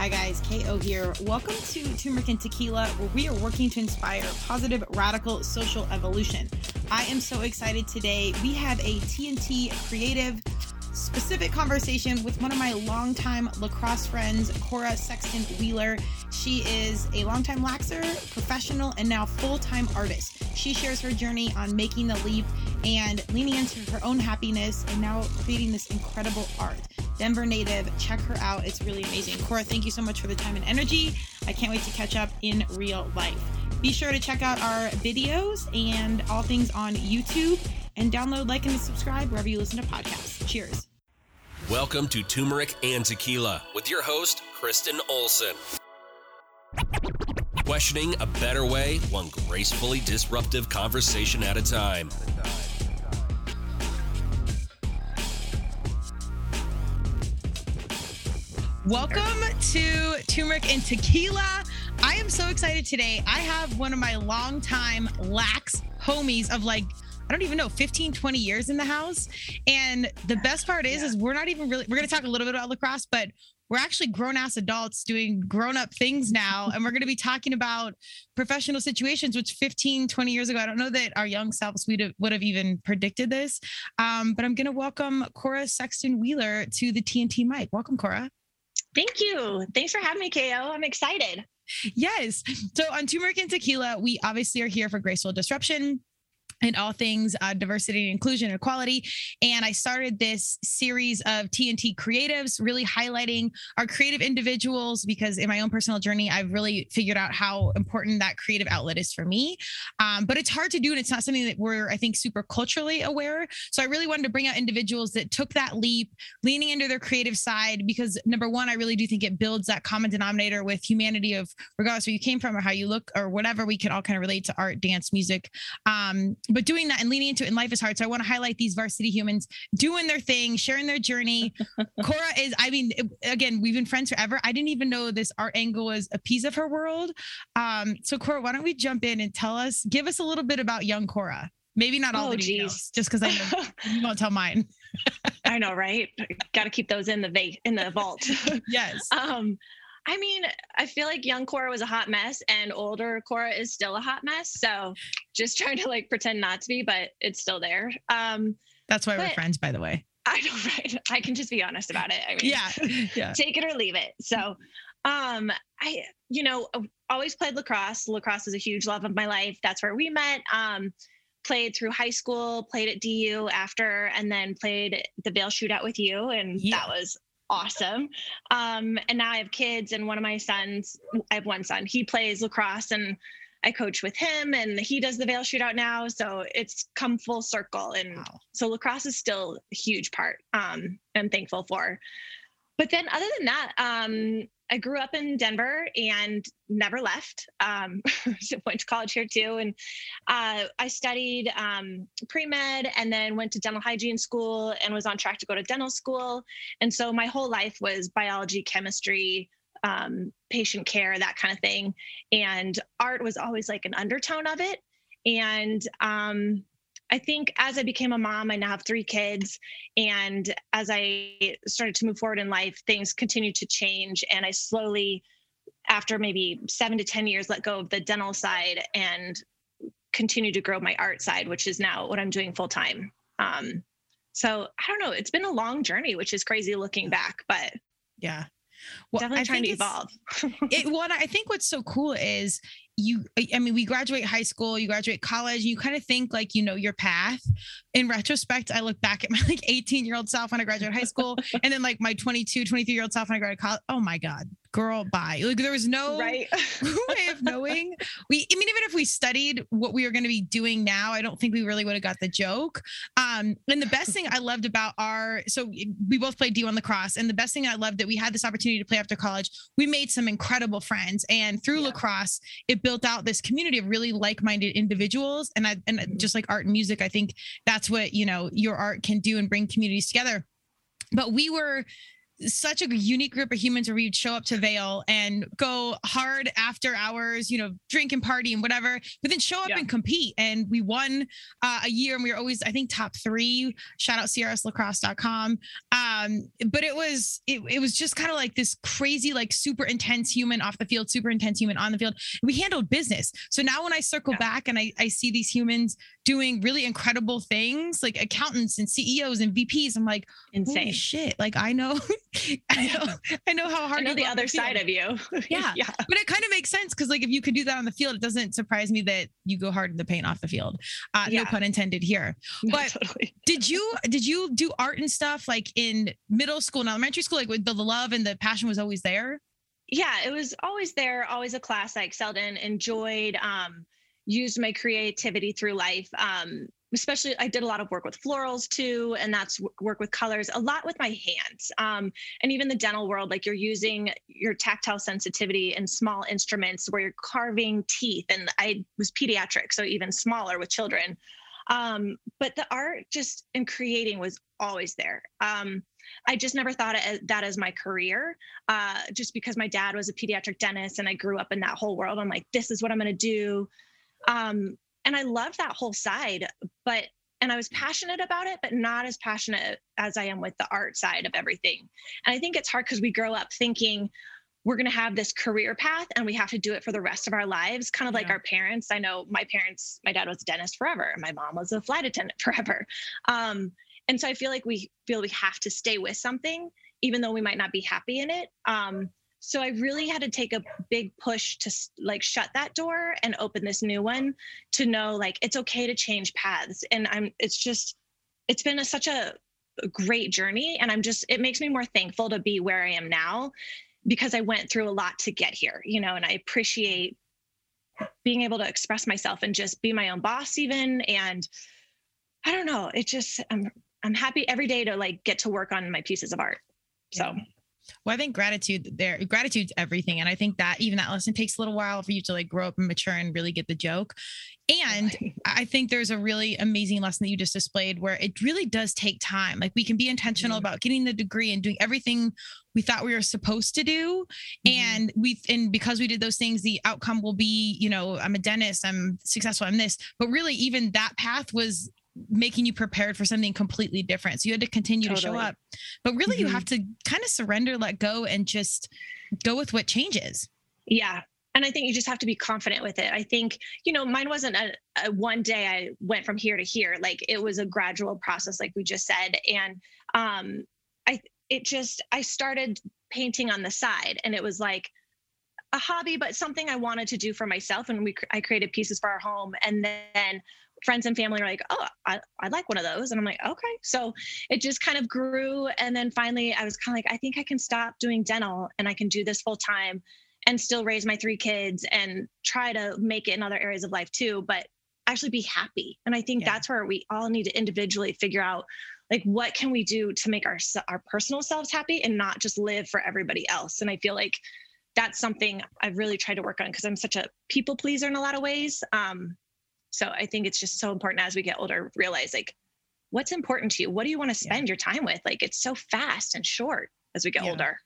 Hi guys, KO here. Welcome to Turmeric and Tequila, where we are working to inspire positive, radical social evolution. I am so excited today. We have a TNT creative specific conversation with one of my longtime lacrosse friends, Cora Sexton Wheeler. She is a longtime laxer, professional, and now full time artist. She shares her journey on making the leap and leaning into her own happiness and now creating this incredible art. Denver native, check her out. It's really amazing. Cora, thank you so much for the time and energy. I can't wait to catch up in real life. Be sure to check out our videos and all things on YouTube and download, like, and subscribe wherever you listen to podcasts. Cheers. Welcome to Turmeric and Tequila with your host, Kristen Olson. Questioning a better way, one gracefully disruptive conversation at a time. Welcome to Turmeric and Tequila. I am so excited today. I have one of my longtime lax homies of like, I don't even know, 15, 20 years in the house. And the best part is, yeah. is we're not even really, we're going to talk a little bit about lacrosse, but we're actually grown ass adults doing grown up things now. and we're going to be talking about professional situations, which 15, 20 years ago, I don't know that our young selves would have, would have even predicted this. Um, but I'm going to welcome Cora Sexton Wheeler to the TNT mic. Welcome, Cora. Thank you. Thanks for having me, KO. I'm excited. Yes. So on Turmeric and Tequila, we obviously are here for graceful disruption and all things uh, diversity and inclusion and equality. And I started this series of TNT creatives, really highlighting our creative individuals because in my own personal journey, I've really figured out how important that creative outlet is for me. Um, but it's hard to do, and it's not something that we're, I think, super culturally aware. So I really wanted to bring out individuals that took that leap, leaning into their creative side, because number one, I really do think it builds that common denominator with humanity of regardless where you came from or how you look or whatever, we can all kind of relate to art, dance, music. Um, but doing that and leaning into it in life is hard. So I want to highlight these varsity humans doing their thing, sharing their journey. Cora is, I mean, again, we've been friends forever. I didn't even know this art angle was a piece of her world. Um, so Cora, why don't we jump in and tell us, give us a little bit about young Cora. Maybe not all oh, the details, geez. just because I know you won't tell mine. I know, right? Got to keep those in the va- in the vault. yes. Um, I mean, I feel like young Cora was a hot mess and older Cora is still a hot mess. So just trying to like pretend not to be, but it's still there. Um, That's why we're friends, by the way. I know, right? I can just be honest about it. I mean, yeah, yeah. Take it or leave it. So, um, I, you know, always played lacrosse. Lacrosse is a huge love of my life. That's where we met. Um, played through high school, played at DU after, and then played the Vail Shootout with you, and yeah. that was awesome. Um, and now I have kids, and one of my sons, I have one son, he plays lacrosse, and I coach with him, and he does the Vail Shootout now. So it's come full circle, and wow. so lacrosse is still a huge part. Um, I'm thankful for. But then, other than that, um, I grew up in Denver and never left. Um, went to college here too, and uh, I studied um, pre med and then went to dental hygiene school and was on track to go to dental school. And so my whole life was biology, chemistry, um, patient care, that kind of thing. And art was always like an undertone of it. And um, I think as I became a mom, I now have three kids. And as I started to move forward in life, things continued to change. And I slowly, after maybe seven to 10 years, let go of the dental side and continue to grow my art side, which is now what I'm doing full time. Um, so I don't know. It's been a long journey, which is crazy looking back, but yeah. Well, definitely I trying to evolve. it, what I think what's so cool is you i mean we graduate high school you graduate college you kind of think like you know your path in retrospect i look back at my like 18 year old self when i graduated high school and then like my 22 23 year old self when i graduated college oh my god girl bye like there was no right. way of knowing we i mean even if we studied what we were going to be doing now i don't think we really would have got the joke um and the best thing i loved about our so we both played d1 lacrosse and the best thing i loved that we had this opportunity to play after college we made some incredible friends and through yeah. lacrosse it built out this community of really like-minded individuals and i and mm-hmm. just like art and music i think that's what you know your art can do and bring communities together but we were such a unique group of humans where we'd show up to Vail and go hard after hours, you know, drink and party and whatever, but then show up Yeah. and compete. And we won uh, a year and we were always, I think, top three. Shout out crslacrosse.com. Um, but it was, it, it was just kind of like this crazy, like super intense human off the field, super intense human on the field. We handled business. So now when I circle Yeah. back and I, I see these humans doing really incredible things like accountants and CEOs and VPs, I'm like, Insane. shit. Like I know, I know, I know how hard I know the other side of you. Yeah. yeah. But it kind of makes sense because, like, if you could do that on the field, it doesn't surprise me that you go hard in the paint off the field. Uh, Yeah. No pun intended here. No, But- totally. Did you did you do art and stuff like in middle school and elementary school? Like, with the love and the passion was always there. yeah it was always there always a class i excelled in enjoyed um used my creativity through life um especially i did a lot of work with florals too and that's work with colors a lot with my hands um and even the dental world like you're using your tactile sensitivity in small instruments where you're carving teeth and i was pediatric so even smaller with children um but the art just in creating was always there um I just never thought of that as my career uh, just because my dad was a pediatric dentist and I grew up in that whole world. I'm like, this is what I'm going to do. Um, and I loved that whole side, but, and I was passionate about it, but not as passionate as I am with the art side of everything. And I think it's hard because we grow up thinking, we're going to have this career path and we have to do it for the rest of our lives, kind of like Yeah. our parents. I know my parents, my dad was a dentist forever, and my mom was a flight attendant forever. Um, and so I feel like we feel we have to stay with something, even though we might not be happy in it. Um, so I really had to take a big push to like shut that door and open this new one to know like it's okay to change paths. And I'm, it's just, it's been a, such a great journey. And I'm just, it makes me more thankful to be where I am now because I went through a lot to get here, you know, and I appreciate being able to express myself and just be my own boss even. And I don't know, it just, I'm, I'm happy every day to like get to work on my pieces of art. So Well, I think gratitude there, gratitude's everything. And I think that even that lesson takes a little while for you to like grow up and mature and really get the joke. And I think there's a really amazing lesson that you just displayed where it really does take time. Like we can be intentional about getting the degree and doing everything we thought we were supposed to do. Mhm. And we and because we did those things, the outcome will be, you know, I'm a dentist, I'm successful, I'm this. But really, even that path was making you prepared for something completely different. So you had to continue to show up. But really, you Mhm. have to kind of surrender, let go, and just go with what changes. Yeah. And I think you just have to be confident with it. I think, you know, mine wasn't a, a one day I went from here to here. Like it was a gradual process, like we just said. And um, I, it just, I started painting on the side and it was like a hobby, but something I wanted to do for myself. And we, I created pieces for our home. And then friends and family were like, oh, I, I like one of those. And I'm like, okay. So it just kind of grew. And then finally I was kind of like, I think I can stop doing dental and I can do this full time and still raise my three kids and try to make it in other areas of life too, but actually be happy. And I think Yeah. that's where we all need to individually figure out like what can we do to make our our personal selves happy and not just live for everybody else. And I feel like that's something I've really tried to work on because I'm such a people pleaser in a lot of ways. Um, so I think it's just so important as we get older, realize like what's important to you? What do you want to Yeah. spend your time with? Like it's so fast and short as we get Yeah. older.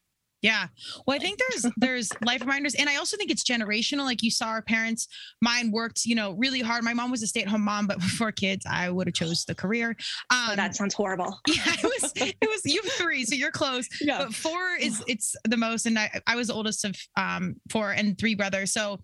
Yeah. Well, I think there's there's life reminders, and I also think it's generational. Like you saw our parents. Mine worked, you know, really hard. My mom was a stay at home mom, but before kids, I would have chose the career. Um, oh, that sounds horrible. yeah, it was it was you have three, so you're close. Yeah. But four is it's the most, and I I was the oldest of um four and three brothers, so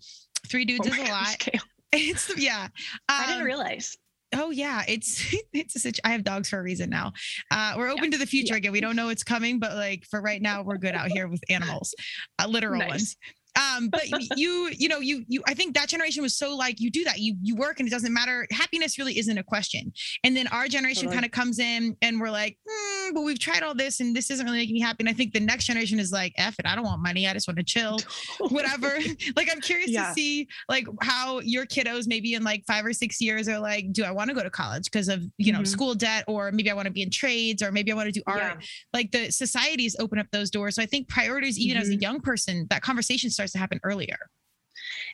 three dudes Oh is a lot. Kale. It's yeah. I didn't Um, realize. Oh yeah, it's it's a situ- I have dogs for a reason now. Uh, we're open to the future again. We don't know what's coming, but like for right now, we're good out here with animals, uh, literal Nice. ones. Um, but you, you know, you, you. I think that generation was so like you do that. You you work and it doesn't matter. Happiness really isn't a question. And then our generation Totally. kind of comes in and we're like, hmm, but we've tried all this and this isn't really making me happy. And I think the next generation is like, F it, I don't want money. I just want to chill whatever. like I'm curious Yeah. to see like how your kiddos maybe in like five or six years are like, do I want to go to college because of you know Mhm. school debt, or maybe I want to be in trades, or maybe I want to do art. Yeah. Like the societies open up those doors. So I think priorities, even as a Mhm. young person, that conversation starts to happen earlier.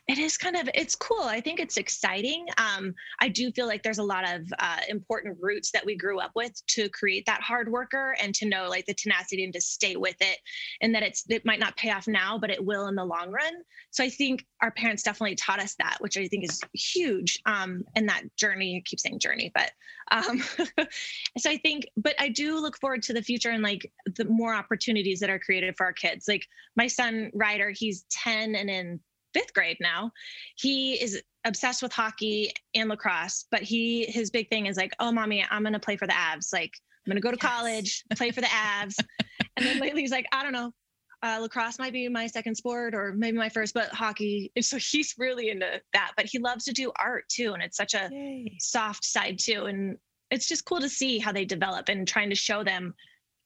It is kind of it's cool. I think it's exciting. Um, i do feel like there's a lot of uh, important roots that we grew up with to create that hard worker and to know like the tenacity and to stay with it and that it's it might not pay off now but it will in the long run. So i think our parents definitely taught us that which i think is huge um, and that journey. I keep saying journey but um, so i think but i do look forward to the future and like the more opportunities that are created for our kids. Like my son ryder he's 10 and in fifth grade now. He is obsessed with hockey and lacrosse, but he his big thing is like, oh mommy, I'm gonna play for the Avs. Like I'm gonna go to yes. college, play for the Avs. and then lately he's like, I don't know. Uh, lacrosse might be my second sport or maybe my first, but hockey. And so he's really into that. But he loves to do art too. And it's such a Yay. soft side too. And it's just cool to see how they develop and trying to show them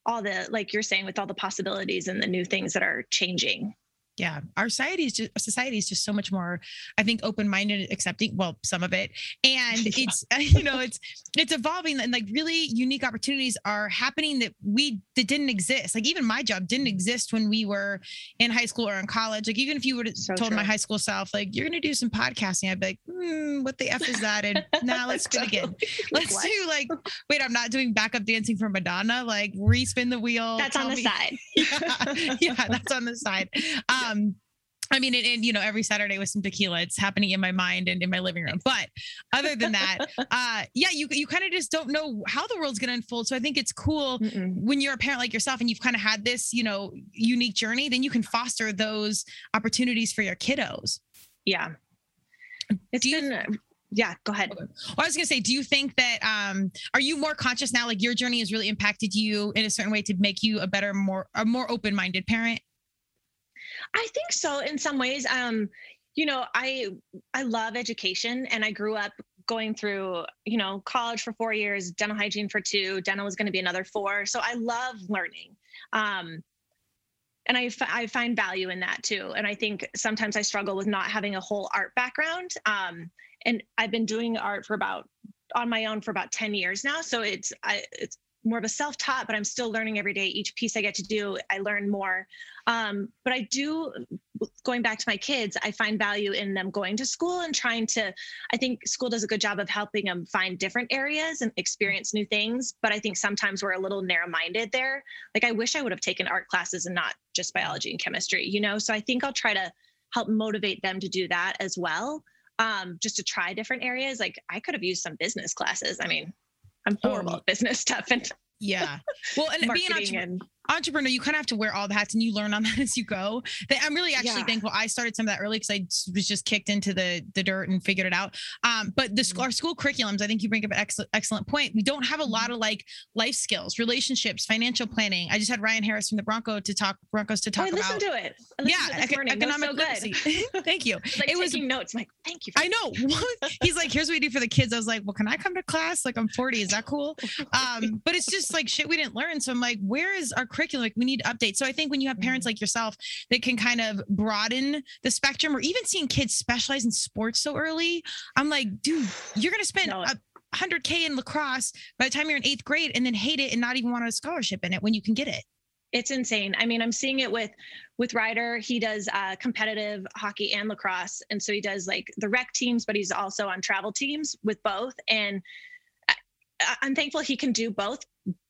all the, like you're saying, with all the possibilities and the new things that are changing yeah our society is just society is just so much more i think open-minded accepting well some of it and yeah. it's you know it's it's evolving and like really unique opportunities are happening that we that didn't exist like even my job didn't exist when we were in high school or in college like even if you would have so told true. my high school self like you're gonna do some podcasting i'd be like hmm, what the f is that and now nah, let's do it again let's what? do like wait i'm not doing backup dancing for madonna like respin the wheel that's on the me. side yeah, yeah that's on the side um, um, I mean, and, and, you know, every Saturday with some tequila, it's happening in my mind and in my living room. But other than that, uh, yeah, you you kind of just don't know how the world's going to unfold. So I think it's cool Mm-mm. when you're a parent like yourself and you've kind of had this, you know, unique journey. Then you can foster those opportunities for your kiddos. Yeah, it's do been. Yeah, go ahead. Well, I was gonna say, do you think that um, are you more conscious now? Like your journey has really impacted you in a certain way to make you a better, more a more open minded parent. I think so in some ways. Um, you know, I I love education and I grew up going through, you know, college for four years, dental hygiene for two, dental was going to be another four. So I love learning. Um, and I, f- I find value in that too. And I think sometimes I struggle with not having a whole art background. Um, and I've been doing art for about on my own for about 10 years now. So it's, I, it's more of a self-taught but i'm still learning every day. Each piece i get to do i learn more. Um, but i do going back to my kids i find value in them going to school and trying to i think school does a good job of helping them find different areas and experience new things but i think sometimes we're a little narrow-minded there. Like i wish i would have taken art classes and not just biology and chemistry you know? So i think i'll try to help motivate them to do that as well um, just to try different areas. Like i could have used some business classes. I mean I'm horrible um, at business stuff and yeah. Well, and being an and entrepreneur, you kind of have to wear all the hats and you learn on that as you go. I'm really actually yeah. thankful I started some of that early because I was just kicked into the the dirt and figured it out. Um, but the mm-hmm. our school curriculums, I think you bring up an excellent excellent point. We don't have a lot mm-hmm. of like life skills, relationships, financial planning. I just had Ryan Harris from the Bronco to talk Broncos to talk oh, I about. to it. yeah, to it economic so literacy. Thank you. Like it was notes. I'm like, thank you. I know. He's like, here's what we do for the kids. I was like, well, can I come to class? Like, I'm 40. Is that cool? Um, but it's just like shit we didn't learn. So I'm like, where is our curriculum? Like, we need to update. So I think when you have parents mm-hmm. like yourself that can kind of broaden the spectrum, or even seeing kids specialize in sports so early, I'm like, dude, you're gonna spend no. a 100k in lacrosse by the time you're in eighth grade, and then hate it and not even want a scholarship in it when you can get it it's insane. I mean, I'm seeing it with with Ryder. He does uh, competitive hockey and lacrosse, and so he does like the rec teams, but he's also on travel teams with both. And I'm thankful he can do both,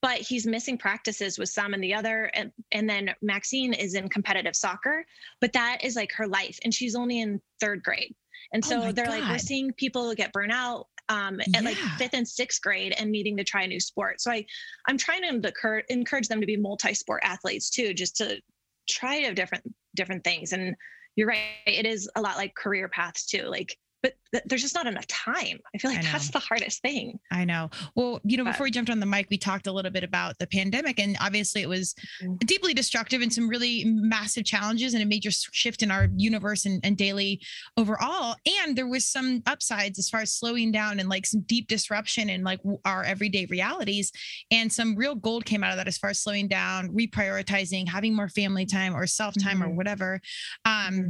but he's missing practices with some and the other. And, and then Maxine is in competitive soccer, but that is like her life. And she's only in third grade. And oh so oh they're God. like, we're seeing people get burnout um, yeah. at like fifth and sixth grade and needing to try a new sport. So I, I'm trying to encourage them to be multi-sport athletes too, just to try different different things. And you're right, it is a lot like career paths too. Like but th- there's just not enough time. I feel like I that's the hardest thing. I know. Well, you know, but, before we jumped on the mic, we talked a little bit about the pandemic, and obviously it was mm-hmm. deeply destructive and some really massive challenges and a major shift in our universe and, and daily overall. And there was some upsides as far as slowing down and like some deep disruption in like our everyday realities. And some real gold came out of that as far as slowing down, reprioritizing, having more family time or self time mm-hmm. or whatever. Um, mm-hmm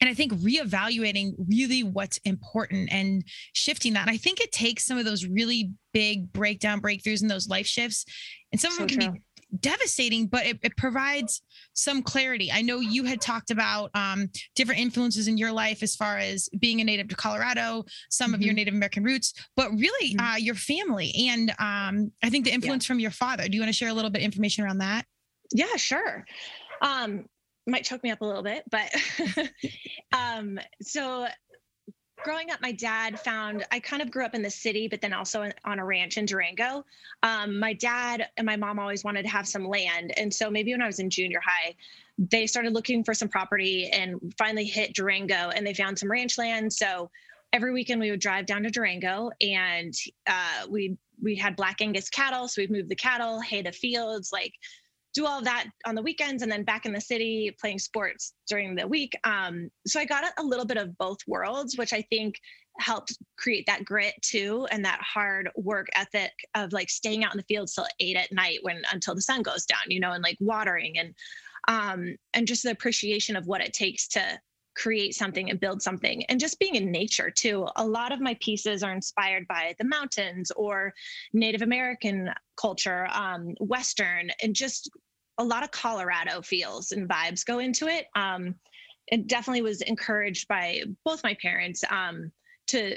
and I think reevaluating really what's important and shifting that. And I think it takes some of those really big breakdown breakthroughs and those life shifts. And some so of them can true. be devastating, but it, it, provides some clarity. I know you had talked about um, different influences in your life as far as being a native to Colorado, some mm-hmm. of your mm-hmm. Native American roots, but really mm-hmm. uh, your family and um, I think the influence yeah. from your father. Do you want to share a little bit of information around that? Yeah, sure. Um, might choke me up a little bit, but um, so growing up, my dad found I kind of grew up in the city, but then also on a ranch in Durango. Um, my dad and my mom always wanted to have some land. And so maybe when I was in junior high, they started looking for some property and finally hit Durango and they found some ranch land. So every weekend we would drive down to Durango and uh, we we had black Angus cattle. So we'd move the cattle, hay the fields, like do all that on the weekends and then back in the city playing sports during the week. Um, so I got a little bit of both worlds, which I think helped create that grit too and that hard work ethic of like staying out in the fields till eight at night when until the sun goes down, you know, and like watering and um, and just the appreciation of what it takes to create something and build something and just being in nature too a lot of my pieces are inspired by the mountains or native american culture um, western and just a lot of Colorado feels and vibes go into it. Um, it definitely was encouraged by both my parents um, to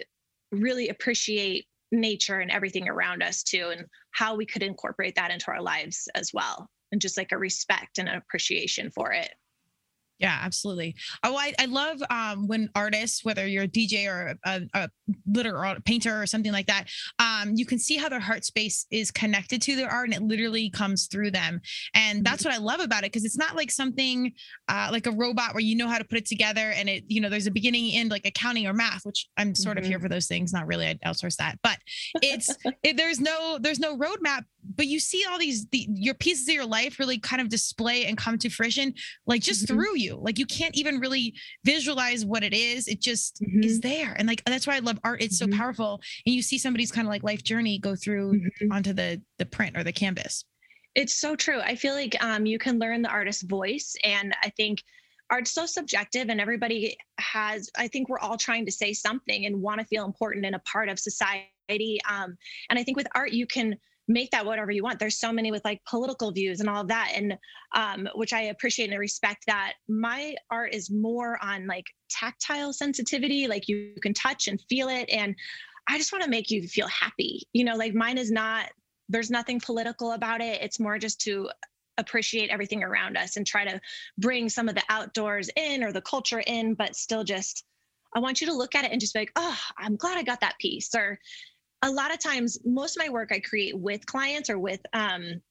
really appreciate nature and everything around us too, and how we could incorporate that into our lives as well, and just like a respect and an appreciation for it. Yeah, absolutely. Oh, I, I love um, when artists, whether you're a DJ or a, a litter or a painter or something like that, um, you can see how their heart space is connected to their art and it literally comes through them. And mm-hmm. that's what I love about it because it's not like something uh, like a robot where you know how to put it together and it, you know, there's a beginning end like accounting or math, which I'm sort mm-hmm. of here mm-hmm. for those things. Not really, I'd outsource that, but it's it, there's no there's no roadmap. But you see all these the, your pieces of your life really kind of display and come to fruition, like just mm-hmm. through you. Like you can't even really visualize what it is. It just mm-hmm. is there. And like that's why I love art. It's mm-hmm. so powerful. And you see somebody's kind of like life journey go through mm-hmm. onto the the print or the canvas. It's so true. I feel like um, you can learn the artist's voice. And I think art's so subjective and everybody has i think we're all trying to say something and want to feel important and a part of society um, and i think with art you can make that whatever you want. There's so many with like political views and all that, and um, which I appreciate and respect. That my art is more on like tactile sensitivity, like you can touch and feel it, and I just want to make you feel happy. You know, like mine is not. There's nothing political about it. It's more just to appreciate everything around us and try to bring some of the outdoors in or the culture in, but still just I want you to look at it and just be like, oh, I'm glad I got that piece. Or a lot of times, most of my work I create with clients or with um,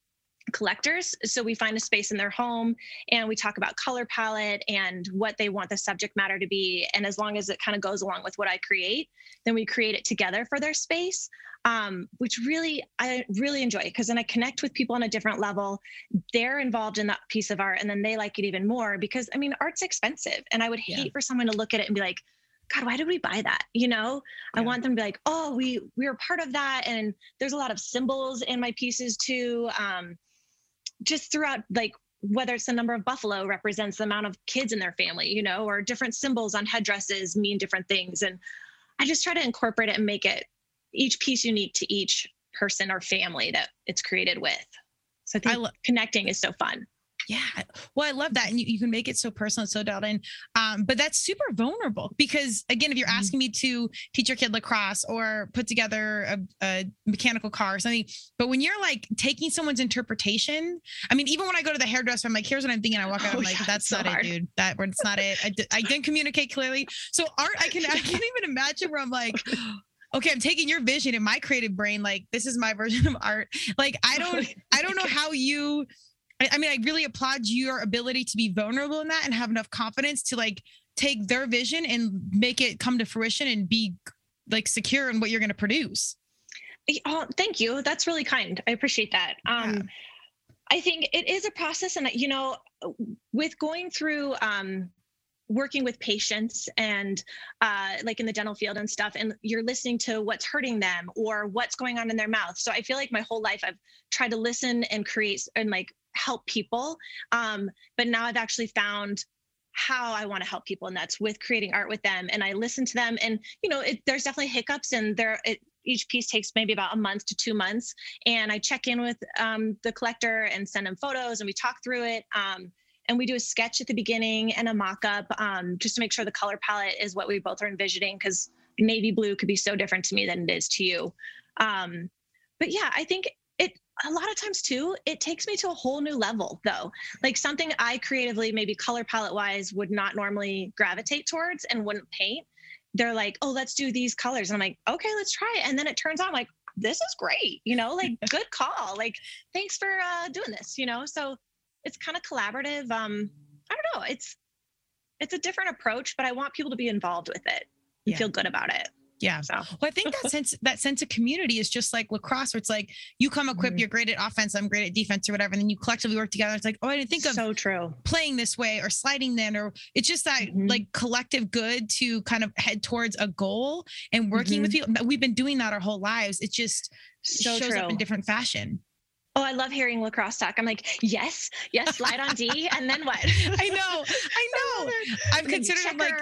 collectors. So we find a space in their home and we talk about color palette and what they want the subject matter to be. And as long as it kind of goes along with what I create, then we create it together for their space. Um, which really I really enjoy because then I connect with people on a different level. They're involved in that piece of art and then they like it even more because I mean art's expensive and I would hate yeah. for someone to look at it and be like, God, why did we buy that? You know, yeah. I want them to be like, oh, we we were part of that. And there's a lot of symbols in my pieces too. Um, just throughout, like whether it's the number of buffalo represents the amount of kids in their family, you know, or different symbols on headdresses mean different things. And I just try to incorporate it and make it each piece unique to each person or family that it's created with. So I think I lo- connecting is so fun. Yeah. Well, I love that. And you, you can make it so personal and so dialed in. Um, but that's super vulnerable because, again, if you're mm-hmm. asking me to teach your kid lacrosse or put together a, a, mechanical car or something, but when you're like taking someone's interpretation, I mean, even when I go to the hairdresser, I'm like, here's what I'm thinking. I walk out, I'm oh, like, that's so not hard. it, dude. That it's not it. I, I didn't communicate clearly. So, art, I can, I can't even imagine where I'm like, okay i'm taking your vision in my creative brain like this is my version of art like i don't i don't know how you I, I mean, I really applaud your ability to be vulnerable in that and have enough confidence to like take their vision and make it come to fruition and be like secure in what you're going to produce. Oh, thank you. That's really kind. I appreciate that. Um, yeah. I think it is a process, and you know, with going through um, working with patients and uh, like in the dental field and stuff and you're listening to what's hurting them or what's going on in their mouth so i feel like my whole life i've tried to listen and create and like help people. Um, but now I've actually found how I want to help people, and that's with creating art with them. And I listen to them, and you know, it, there's definitely hiccups, and there, it, each piece takes maybe about a month to two months. And I check in with um, the collector and send them photos and we talk through it. Um, and we do a sketch at the beginning and a mock-up um, just to make sure the color palette is what we both are envisioning because navy blue could be so different to me than it is to you. Um, but yeah, I think a lot of times too, it takes me to a whole new level though. Like something I creatively, maybe color palette wise, would not normally gravitate towards and wouldn't paint. They're like, oh, let's do these colors. And I'm like, okay, let's try it. And then it turns out I'm like, this is great, you know, like good call. Like, thanks for uh, doing this, you know. So it's kind of collaborative. Um, I don't know. It's it's a different approach, but I want people to be involved with it and Yeah. feel good about it. Yeah. So Well, I think that sense that sense of community is just like lacrosse, where it's like you come equipped, Mhm. you're great at offense, I'm great at defense, or whatever, and then you collectively work together. It's like, oh, I didn't think of so true. playing this way or sliding then, or it's just that Mhm. like collective good to kind of head towards a goal and working with people. We've been doing that our whole lives. It just So shows true. up in different fashion. Oh, I love hearing lacrosse talk. I'm like, yes, yes, slide on D, and then what? I know, I know. I've And then considered like.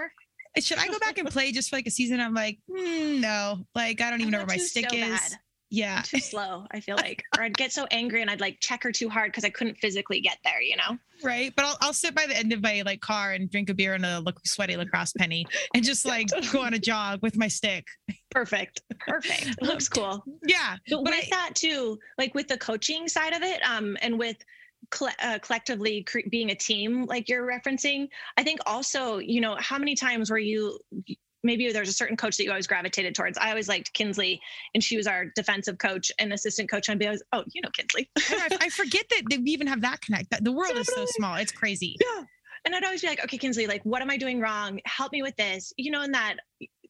Should I go back and play just for like a season? I'm like, mm, no, like I don't even I know where my stick so is. bad. Yeah. I'm too slow. I feel like, or I'd get so angry and I'd like checker too hard because I couldn't physically get there. You know? Right. But I'll, I'll sit by the end of my like car and drink a beer and a look sweaty lacrosse pinnie and just like go on a jog with my stick. Perfect. Perfect. Looks cool. Yeah. But, But with I- that too, like with the coaching side of it, um, and with uh, collectively cre- being a team, like you're referencing, I think also, you know, how many times were you? Maybe there's a certain coach that you always gravitated towards. I always liked Kinsley, and she was our defensive coach and assistant coach. And I'd be oh, you know Kinsley. I, I- I forget that, that we even have that connect. The world is so small. It's crazy. Yeah. And I'd always be like, okay, Kinsley, like, what am I doing wrong? Help me with this. You know, and that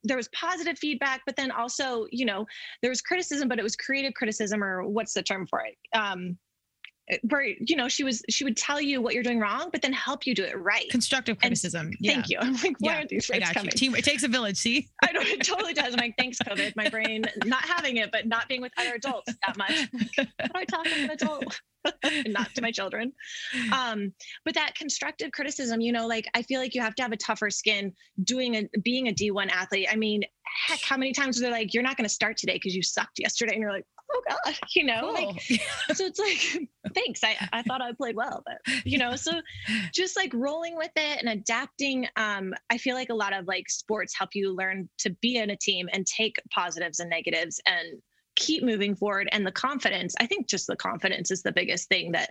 there was positive feedback, but then also, you know, there was criticism, but it was creative criticism, or what's the term for it? Um, where you know she was she would tell you what you're doing wrong, but then help you do it right. Constructive criticism. yeah. Thank you. I'm like, why Yeah, aren't these words coming? Team, it takes a village. See? I know it totally does. I'm like, thanks, COVID. My brain not having it, but not being with other adults that much. How do I talk to an adult? and not to my children. Um, but that constructive criticism, you know, like I feel like you have to have a tougher skin doing a being a D1 athlete. I mean, heck, how many times are they like, you're not gonna start today because you sucked yesterday, and you're like, oh God, you know, like so it's like thanks I, I thought i played well but you know so just like rolling with it and adapting um i feel like a lot of like sports help you learn to be in a team and take positives and negatives and keep moving forward. And the confidence i think just the confidence is the biggest thing that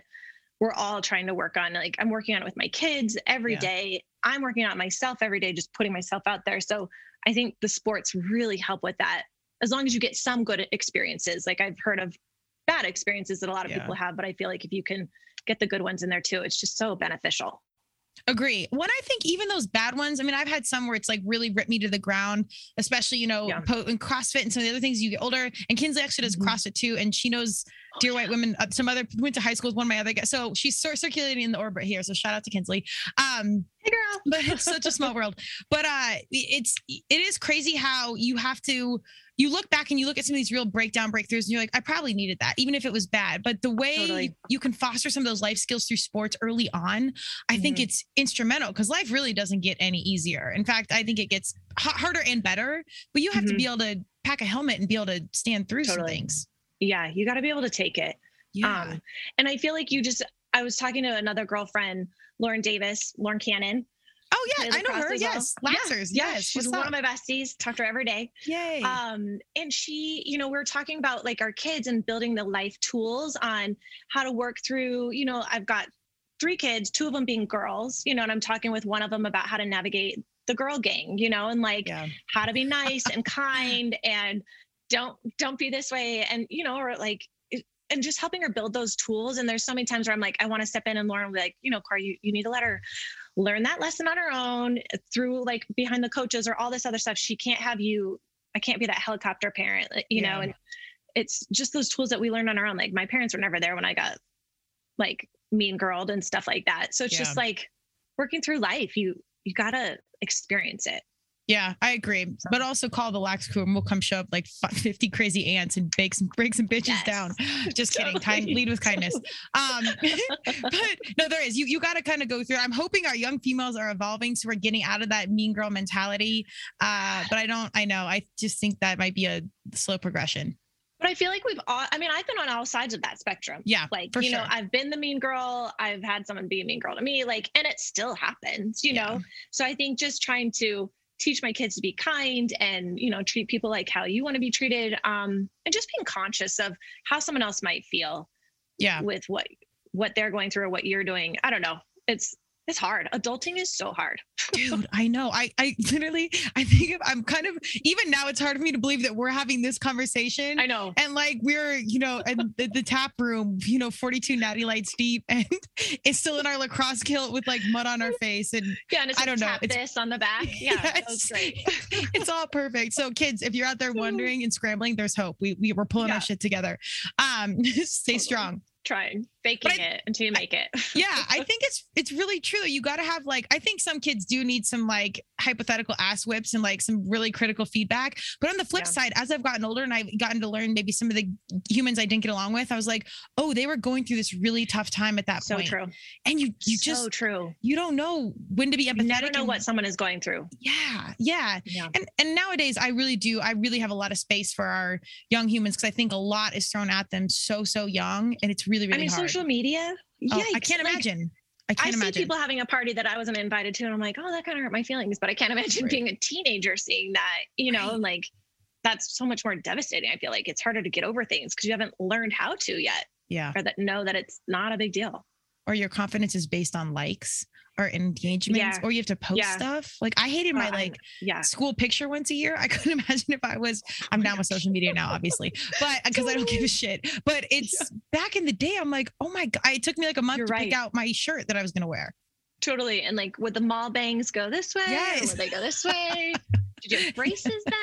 we're all trying to work on. Like i'm working on it with my kids every Yeah. day. i'm working on it myself every day just putting myself out there. So i think the sports really help with that as long as you get some good experiences like i've heard of bad experiences that a lot of Yeah. people have but i feel like if you can get the good ones in there too it's just so beneficial Agree. When I think even those bad ones, I mean, I've had some where it's like really ripped me to the ground, especially, you know, Yeah. po- in CrossFit and some of the other things you get older. And Kinsley actually does Mhm. CrossFit too. And she knows Dear White Women, uh, some other went to high school with one of my other guys. So she's sort circulating in the orbit here. So shout out to Kinsley. Um, hey girl but it's such a small world. But uh it's it is crazy how you have to you look back and you look at some of these real breakdown breakthroughs and you're like, I probably needed that, even if it was bad. But the way Totally. you, you can foster some of those life skills through sports early on, I think Mhm. it's instrumental because life really doesn't get any easier. In fact, I think it gets h- harder and better, but you have to Mhm. be able to pack a helmet and be able to stand through some things. yeah you got to be able to take it Yeah. um and i feel like you just i was talking to another girlfriend lauren davis lauren cannon oh yeah, I know her. well. Yes. Yeah, Lassers. yeah yes. she's What's one up? of my besties talk to her every day Yay. um and she you know we're talking about like our kids and building the life tools on how to work through you know i've got three kids two of them being girls you know and i'm talking with one of them about how to navigate the girl gang you know and like yeah. how to be nice and kind and don't don't be this way and you know or like and just helping her build those tools and there's so many times where i'm like i want to step in and lauren will be like you know Cora, you, you need to let her learn that lesson on her own through like behind the coaches or all this other stuff. She can't have you i can't be that helicopter parent you know and it's just those tools that we learn on our own. Like my parents were never there when i got like mean girled and stuff like that. So it's just like working through life you you gotta experience it Yeah, I agree. But also call the lax crew and we'll come show up like 50 crazy ants and bake some break some bitches Yes. down. Just kidding. Totally. Kind, lead with kindness. Um, but no, there is. You you got to kind of go through. I'm hoping our young females are evolving, so we're getting out of that mean girl mentality. Uh, but I don't. I know. I just think that might be a slow progression. But I feel like we've all, I mean, I've been on all sides of that spectrum. Yeah, Like, you know. I've been the mean girl. I've had someone be a mean girl to me, like, and it still happens, you Yeah. know? So I think just trying to teach my kids to be kind and, you know, treat people like how you want to be treated. Um, and just being conscious of how someone else might feel Yeah. with what, what they're going through or what you're doing. I don't know. It's, it's hard. Adulting is so hard. Dude, I know. I I literally I think I'm kind of even now it's hard for me to believe that we're having this conversation. I know. and like we're you know in the, the tap room you know 42 natty lights deep and it's still in our lacrosse kilt with like mud on our face and Yeah. And it's I don't know. It's- this on the back. Yeah. That was Yes. great. it's all perfect so kids if you're out there wondering and scrambling there's hope we, we we're pulling Yeah. our shit together um stay Totally. strong Trying, faking I- it until you make it. yeah i think it's it's really true you got to have like i think some kids do need some like hypothetical ass whips and like some really critical feedback but on the flip Yeah. side as i've gotten older and i've gotten to learn maybe some of the humans i didn't get along with i was like oh they were going through this really tough time at that point. so point true. and you you just so just true. you don't know when to be empathetic You never know and- what someone is going through. yeah yeah Yeah. and and nowadays i really do i really have a lot of space for our young humans because i think a lot is thrown at them so so young and it's really really I mean, hard social media. Oh, Yeah, i can't imagine i I can't see imagine people having a party that I wasn't invited to, and I'm like, oh, that kind of hurt my feelings. But I can't imagine Right. being a teenager seeing that, you know, Right. like that's so much more devastating. I feel like it's harder to get over things because you haven't learned how to yet, yeah or that know that it's not a big deal. or your confidence is based on likes or engagements Yeah. or you have to post Yeah. stuff like i hated my Uh, like Yeah. school picture once a year i couldn't imagine if i was i'm down with social media now obviously but because i don't give a shit but it's back in the day i'm like oh my god it took me like a month You're to right. pick out my shirt that i was going to wear Totally. And like, would the mall bangs go this way? Yes. Or would they go this way? Did you have braces then?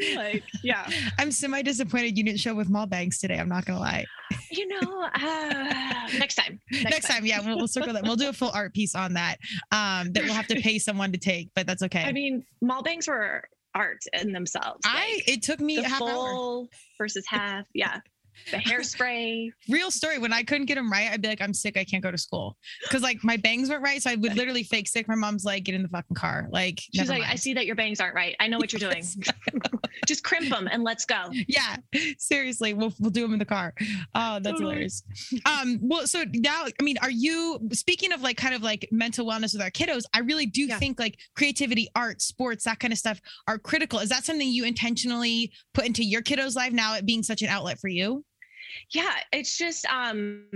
Like, yeah. i'm semi disappointed you didn't show with mall bags today i'm not going to lie You know, uh, next time. next, time. yeah we'll, we'll circle that we'll do a full art piece on that um that we'll have to pay someone to take but that's okay I mean, mall bangs were art in themselves. i like, it took me the half hour versus half. Yeah. The hairspray. real story when i couldn't get them right i'd be like i'm sick i can't go to school because like my bangs weren't right so i would literally fake sick my mom's like get in the fucking car like She's like, I see that your bangs aren't right. I know what you're doing. Just crimp them and let's go. yeah seriously we'll, we'll do them in the car oh that's Totally. hilarious um well so now i mean are you speaking of like kind of like mental wellness with our kiddos i really do Yeah. think like creativity art sports that kind of stuff are critical is that something you intentionally put into your kiddos life now it being such an outlet for you Yeah, it's just um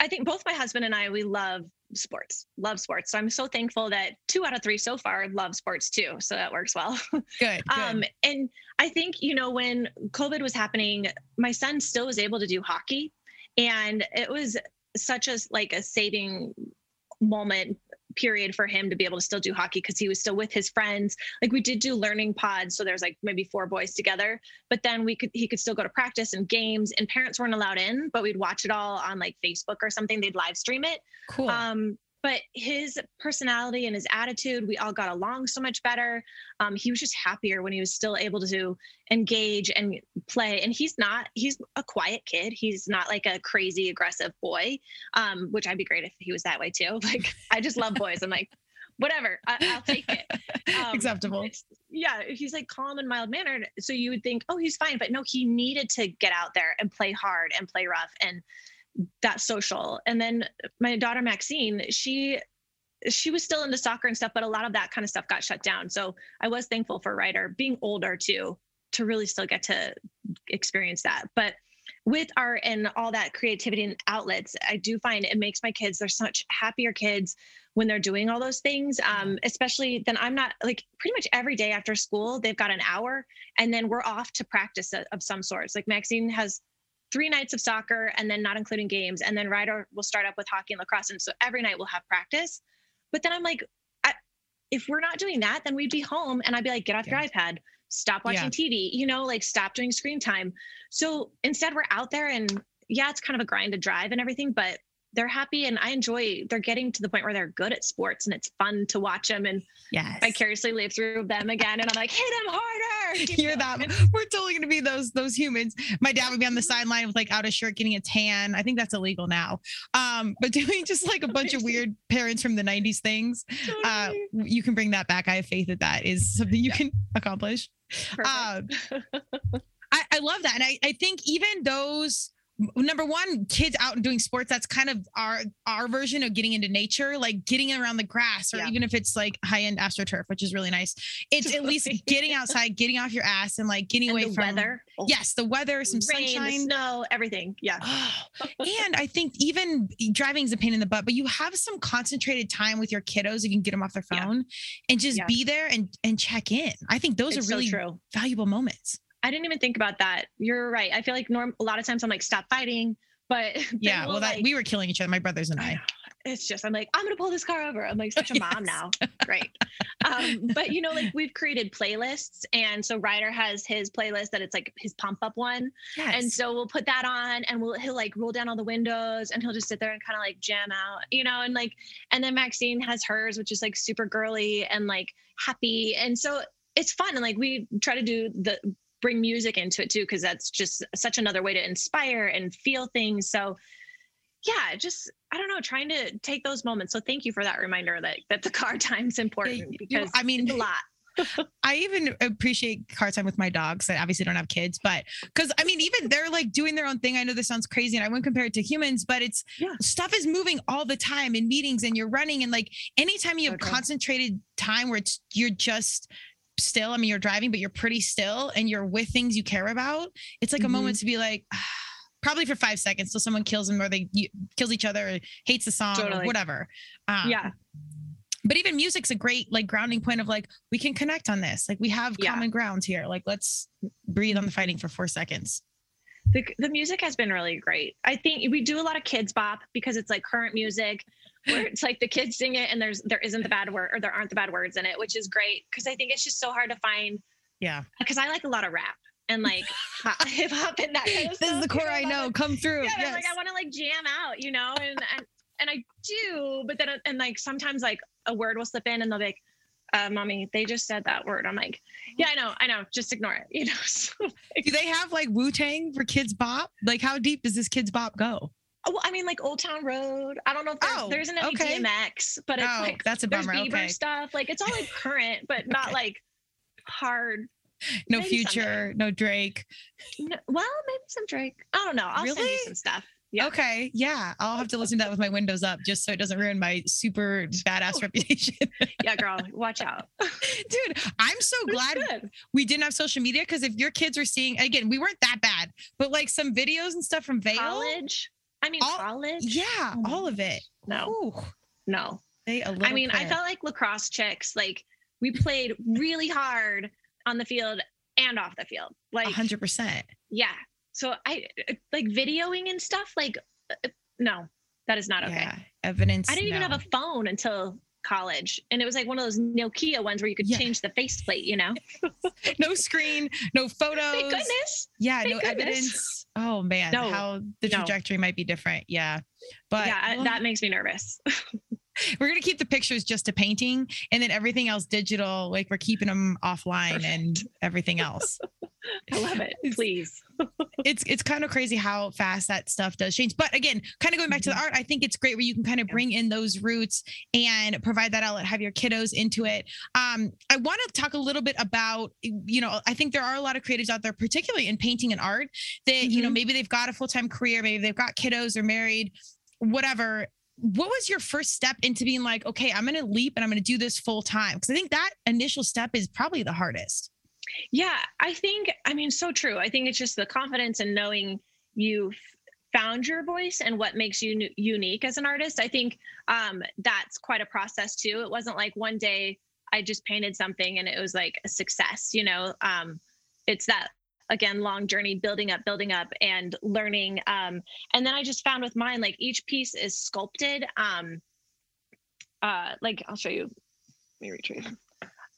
I think both my husband and I we love sports. Love sports. So I'm so thankful that 2 out of 3 so far love sports too. So that works well. good, good. Um and I think you know when COVID was happening, my son still was able to do hockey and it was such a like a saving moment period for him to be able to still do hockey because he was still with his friends. Like we did do learning pods so there's like maybe four boys together but then we could he could still go to practice and games and parents weren't allowed in but we'd watch it all on like facebook or something. They'd live stream it. Cool. Um, but his personality and his attitude, we all got along so much better. Um, he was just happier when he was still able to engage and play. And he's not, he's a quiet kid. He's not like a crazy aggressive boy, um, which I'd be great if he was that way too. Like, I just love boys. I'm like, whatever, I, I'll take it. Um, Acceptable. Yeah, he's like calm and mild mannered. So you would think, oh, he's fine. But no, he needed to get out there and play hard and play rough and that social. And then my daughter Maxine, she she was still into soccer and stuff, but a lot of that kind of stuff got shut down. So I was thankful for Ryder being older too, to really still get to experience that. But with art and all that creativity and outlets, I do find it makes my kids, they're such happier kids when they're doing all those things. Um, especially then I'm not like pretty much every day after school, they've got an hour and then we're off to practice of of some sorts. Like Maxine has three nights of soccer and then not including games. And then Ryder will start up with hockey and lacrosse. And so every night we'll have practice. But then I'm like, I, if we're not doing that, then we'd be home and I'd be like, get off your iPad, stop watching Yeah. TV, you know, like stop doing screen time. So instead we're out there and yeah, it's kind of a grind to drive and everything, but they're happy and I enjoy they're getting to the point where they're good at sports and it's fun to watch them and yes. vicariously live through them again. And I'm like, hit them harder. You're that we're totally gonna be those those humans. My dad would be on the sideline with like out of shirt getting a tan. I think that's illegal now. Um, but doing just like a bunch of weird parents from the 90s things. Uh you can bring that back. I have faith that that is something you yeah. can accomplish. Uh, I, I love that. And I, I think even those number one kids out and doing sports that's kind of our our version of getting into nature like getting around the grass or yeah. even if it's like high-end astroturf which is really nice it's at least getting outside getting off your ass and like getting and away from the weather oh. yes the weather some Rain, sunshine snow everything yeah and i think even driving is a pain in the butt but you have some concentrated time with your kiddos you can get them off their phone yeah. and just yeah. be there and and check in i think those it's are really so valuable moments I didn't even think about that. You're right. I feel like norm a lot of times I'm like, stop fighting. But yeah, well, that like, we were killing each other, my brothers and I. It's just I'm like, I'm gonna pull this car over. I'm like such a mom now. Great. Um, but you know, like we've created playlists. And so Ryder has his playlist that it's like his pump up one. Yes. And so we'll put that on and we'll he'll like roll down all the windows and he'll just sit there and kind of like jam out, you know, and like and then Maxine has hers, which is like super girly and like happy. And so it's fun. And like we try to do the bring music into it too because that's just such another way to inspire and feel things so yeah just i don't know trying to take those moments so thank you for that reminder that that the car time's important because i mean a lot I even appreciate car time with my dogs. I obviously don't have kids, but because I mean, even they're like doing their own thing. I know this sounds crazy and I wouldn't compare it to humans, but it's yeah. stuff is moving all the time in meetings and you're running. And like anytime you have okay. concentrated time where it's you're just still. I mean, you're driving, but you're pretty still and you're with things you care about. It's like mm-hmm. a moment to be like, ah, probably for five seconds till someone kills them or they you, kills each other or hates the song totally. or whatever. Um, yeah. But even music's a great like grounding point of like we can connect on this. Like we have yeah. common ground here. Like let's breathe on the fighting for four seconds. The, the music has been really great. I think we do a lot of Kidz Bop because it's like current music where it's like the kids sing it and there's there isn't the bad word or there aren't the bad words in it, which is great because I think it's just so hard to find. Yeah. Because I like a lot of rap and like hip hop and that. Kind of this is the core I know. Come through. Yeah, yes. like I want to like jam out, you know, and, and and I do, but then and like sometimes like a word will slip in and they'll be like, uh, mommy, they just said that word. I'm like, yeah, I know, I know. Just ignore it. You know. So, like, do they have like Wu Tang for Kidz Bop? Like, how deep does this Kidz Bop go? Oh, well, I mean, like Old Town Road. I don't know if there's, oh, there isn't any okay. DMX, but it's oh, like that's a bummer. There's Bieber okay. stuff. Like it's all like current, but okay. not like hard. No maybe future, someday. no Drake. No, well, maybe some Drake. I don't know. I'll really? send you some stuff. Yeah. Okay. Yeah. I'll have to listen to that with my windows up just so it doesn't ruin my super badass oh. reputation. yeah, girl, watch out. Dude, I'm so glad we didn't have social media because if your kids were seeing, again, we weren't that bad, but like some videos and stuff from Vail. College. I mean, all, college. Yeah, oh all of it. No, Ooh. no. They a I mean. I felt like lacrosse chicks. Like we played really hard on the field and off the field. Like hundred percent. Yeah. So I like videoing and stuff. Like, uh, no, that is not okay. Yeah. Evidence. I didn't even have a phone until college and it was like one of those nokia ones where you could yeah. change the faceplate you know no screen no photos Thank goodness yeah Thank no goodness. evidence oh man no. how the trajectory no. might be different yeah but yeah well, that makes me nervous we're gonna keep the pictures just a painting and then everything else digital like we're keeping them offline Perfect. and everything else i love it please it's it's kind of crazy how fast that stuff does change but again kind of going back to the mm-hmm. art i think it's great where you can kind of bring in those roots and provide that outlet have your kiddos into it um i want to talk a little bit about you know i think there are a lot of creatives out there particularly in painting and art that mm-hmm. you know mm-hmm. maybe they've got a full-time career maybe they've got kiddos or married whatever what was your first step into being like, okay, I'm going to leap and I'm going to do this full time? Because I think that initial step is probably the hardest. Yeah, I think, I mean, so true. I think it's just the confidence and knowing you've found your voice and what makes you unique as an artist. I think um, that's quite a process too. It wasn't like one day I just painted something and it was like a success, you know. Um, it's that again long journey building up building up and learning um, and then i just found with mine like each piece is sculpted um, uh, like i'll show you let me retrieve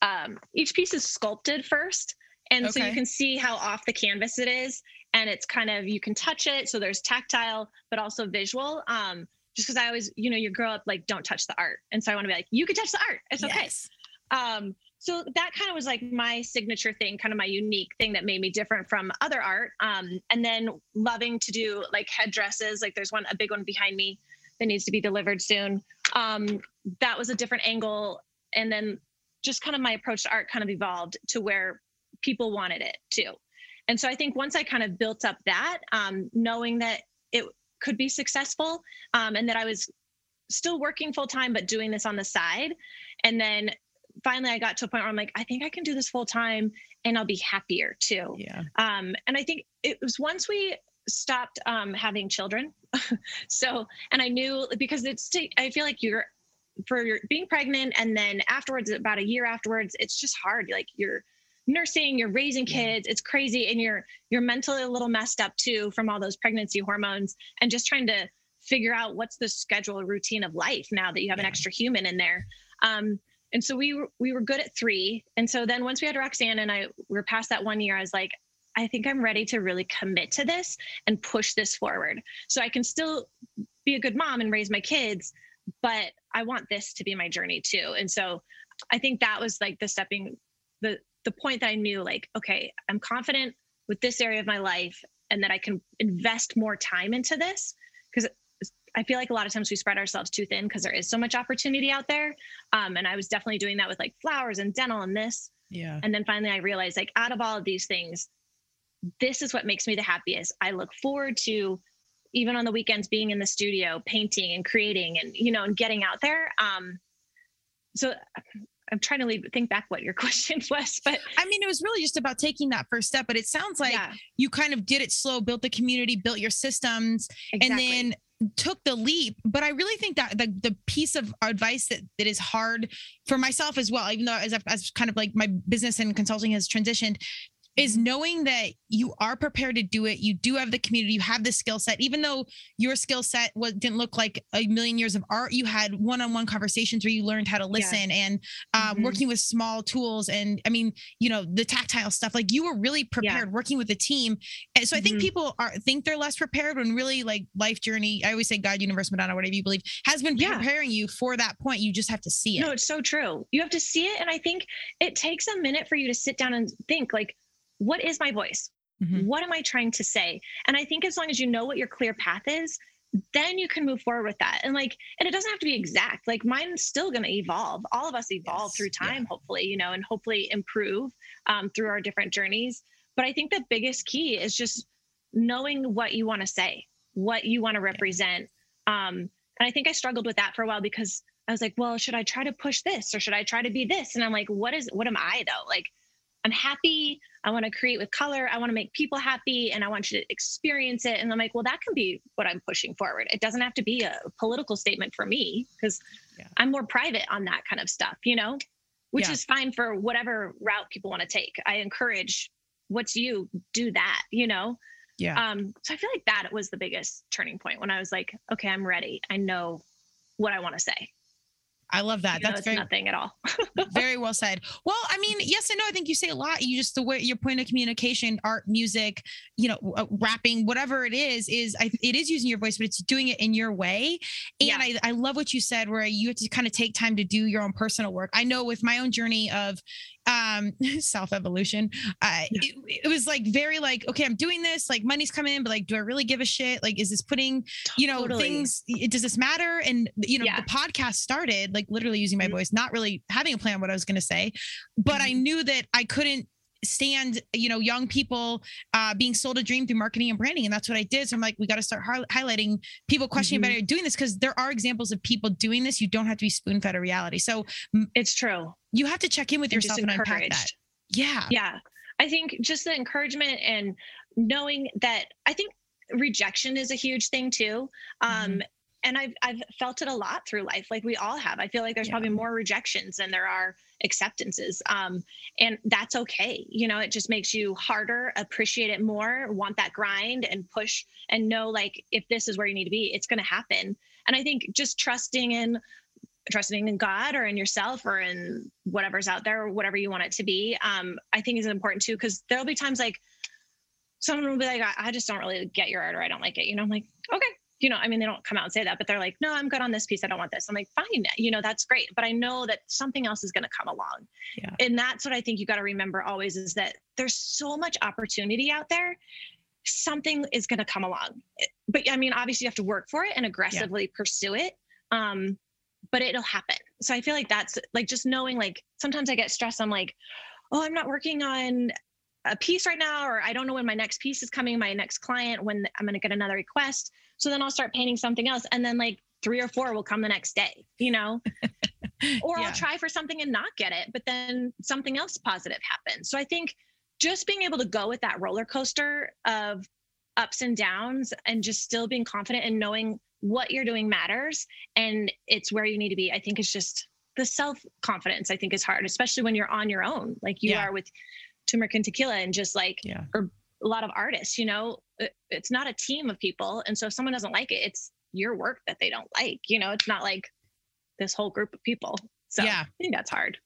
um, each piece is sculpted first and okay. so you can see how off the canvas it is and it's kind of you can touch it so there's tactile but also visual um, just because I always, you know, you grow up like, don't touch the art. And so I want to be like, you can touch the art. It's okay. Yes. Um, so that kind of was like my signature thing, kind of my unique thing that made me different from other art. Um, and then loving to do like headdresses. Like there's one, a big one behind me that needs to be delivered soon. Um, that was a different angle. And then just kind of my approach to art kind of evolved to where people wanted it too. And so I think once I kind of built up that, um, knowing that it could be successful um, and that I was still working full time, but doing this on the side. And then finally I got to a point where I'm like, I think I can do this full time and I'll be happier too. Yeah. Um, and I think it was once we stopped um, having children. so, and I knew because it's, t- I feel like you're, for your being pregnant and then afterwards, about a year afterwards, it's just hard. Like you're nursing, you're raising kids, it's crazy. And you're, you're mentally a little messed up too from all those pregnancy hormones and just trying to figure out what's the schedule routine of life now that you have an extra human in there. Um, and so we were, we were good at three. And so then once we had Roxanne and I we were past that one year, I was like, I think I'm ready to really commit to this and push this forward. So I can still be a good mom and raise my kids, but I want this to be my journey too. And so I think that was like the stepping the the point that I knew like, okay, I'm confident with this area of my life and that I can invest more time into this because I feel like a lot of times we spread ourselves too thin because there is so much opportunity out there. Um, and I was definitely doing that with like flowers and dental and this. Yeah. And then finally I realized like out of all of these things, this is what makes me the happiest. I look forward to even on the weekends being in the studio, painting and creating and you know, and getting out there. Um so I'm trying to leave, think back what your question was, but I mean, it was really just about taking that first step, but it sounds like yeah, you kind of did it slow, built the community, built your systems, exactly. and then took the leap but i really think that the, the piece of advice that, that is hard for myself as well even though as, as kind of like my business and consulting has transitioned is knowing that you are prepared to do it you do have the community you have the skill set even though your skill set was didn't look like a million years of art you had one-on-one conversations where you learned how to listen and um, Mhm. working with small tools and i mean you know the tactile stuff like you were really prepared working with a team and so i think Mhm. people are think they're less prepared when really like life journey i always say god universe madonna whatever you believe has been Yeah. preparing you for that point you just have to see it No, it's so true. You have to see it. And I think it takes a minute for you to sit down and think, like, what is my voice? Mhm. What am I trying to say? And I think as long as you know what your clear path is, then you can move forward with that. And like, and it doesn't have to be exact. Like mine's still going to evolve. All of us evolve Yes, through yeah. time, hopefully, you know, and hopefully improve um, through our different journeys. But I think the biggest key is just knowing what you want to say, what you want to represent. Um, and I think I struggled with that for a while because I was like, well, should I try to push this or should I try to be this? And I'm like, what is, what am I though? Like, I'm happy. I want to create with color. I want to make people happy and I want you to experience it. And I'm like, well, that can be what I'm pushing forward. It doesn't have to be a political statement for me because Yeah. I'm more private on that kind of stuff, you know, which Yeah. is fine for whatever route people want to take. I encourage what's you do that, you know? yeah Um, so I feel like that was the biggest turning point when I was like, okay, I'm ready. I know what I want to say. I love that that's very nothing at all. very well said. Well, I mean, yes and no. I think you say a lot. You just the way your point of communication, art, music, you know, uh, rapping, whatever it is, is I, it is using your voice, but it's doing it in your way. And Yeah. I, I love what you said, where you have to kind of take time to do your own personal work. I know with my own journey of um self evolution uh Yeah. it, it was like very like okay i'm doing this like money's coming in but like do i really give a shit like is this putting you know Totally. things does this matter and you know Yeah. the podcast started like literally using my Mhm. voice not really having a plan what i was going to say but i Mhm. knew that i couldn't stand you know young people uh being sold a dream through marketing and branding and that's what i did so i'm like we got to start hi- highlighting people questioning Mhm. about doing this because there are examples of people doing this you don't have to be spoon-fed a reality so It's true. you have to check in with yourself and unpack that yeah Yeah. I think just the encouragement and knowing that I think rejection is a huge thing too. Um, Mm-hmm. And I've I've felt it a lot through life, like we all have. I feel like there's Yeah. probably more rejections than there are acceptances, um, and that's okay. You know, it just makes you harder, appreciate it more, want that grind, and push, and know like if this is where you need to be, it's going to happen. And I think just trusting in trusting in God or in yourself or in whatever's out there, or whatever you want it to be, um, I think is important too. Cause there'll be times like someone will be like, I, I just don't really get your art or I don't like it. You know, I'm like, okay, you know, I mean, they don't come out and say that, but they're like, no, I'm good on this piece. I don't want this. I'm like, fine, you know, that's great. But I know that something else is going to come along. Yeah. And that's what I think you got to remember always is that there's so much opportunity out there. Something is going to come along. But I mean, obviously you have to work for it and aggressively yeah. pursue it. Um, but it'll happen. So I feel like that's like just knowing like sometimes I get stressed. I'm like, oh, I'm not working on a piece right now, or I don't know when my next piece is coming, my next client, when I'm going to get another request. So then I'll start painting something else. And then like three or four will come the next day, you know? or yeah. I'll try for something and not get it, but then something else positive happens. So I think just being able to go with that roller coaster of ups and downs and just still being confident and knowing what you're doing matters and it's where you need to be, I think is just the self confidence, I think is hard, especially when you're on your own, like you yeah. are with turmeric and tequila and just like, yeah. or a lot of artists, you know, it's not a team of people. And so if someone doesn't like it, it's your work that they don't like, you know, it's not like this whole group of people. So yeah. I think that's hard,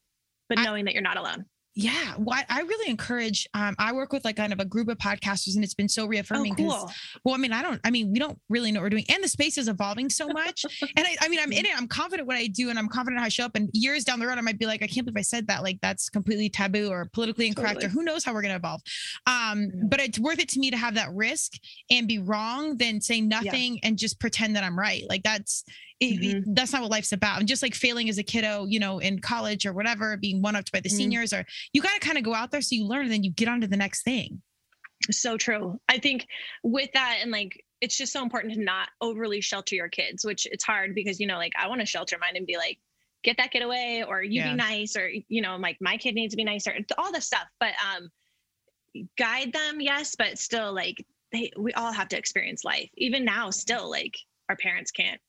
but I, knowing that you're not alone. Yeah, well, I, really encourage. Um, I work with like kind of a group of podcasters, and it's been so reaffirming. Oh, cool. Well, I mean, I don't. I mean, we don't really know what we're doing, and the space is evolving so much. and I, I mean, I'm in it. I'm confident what I do, and I'm confident how I show up. And years down the road, I might be like, I can't believe I said that. Like that's completely taboo or politically incorrect, totally. or who knows how we're gonna evolve. Um, yeah. but it's worth it to me to have that risk and be wrong than say nothing yeah. and just pretend that I'm right. Like that's it, mm-hmm. that's not what life's about. And just like failing as a kiddo, you know, in college or whatever, being one upped by the mm-hmm. seniors, or you got to kind of go out there so you learn and then you get on to the next thing. So true. I think with that, and like, it's just so important to not overly shelter your kids, which it's hard because, you know, like I want to shelter mine and be like, get that kid away or you yeah. be nice or, you know, like my kid needs to be nicer, all this stuff. But, um, guide them, yes, but still like they, we all have to experience life. Even now, still like our parents can't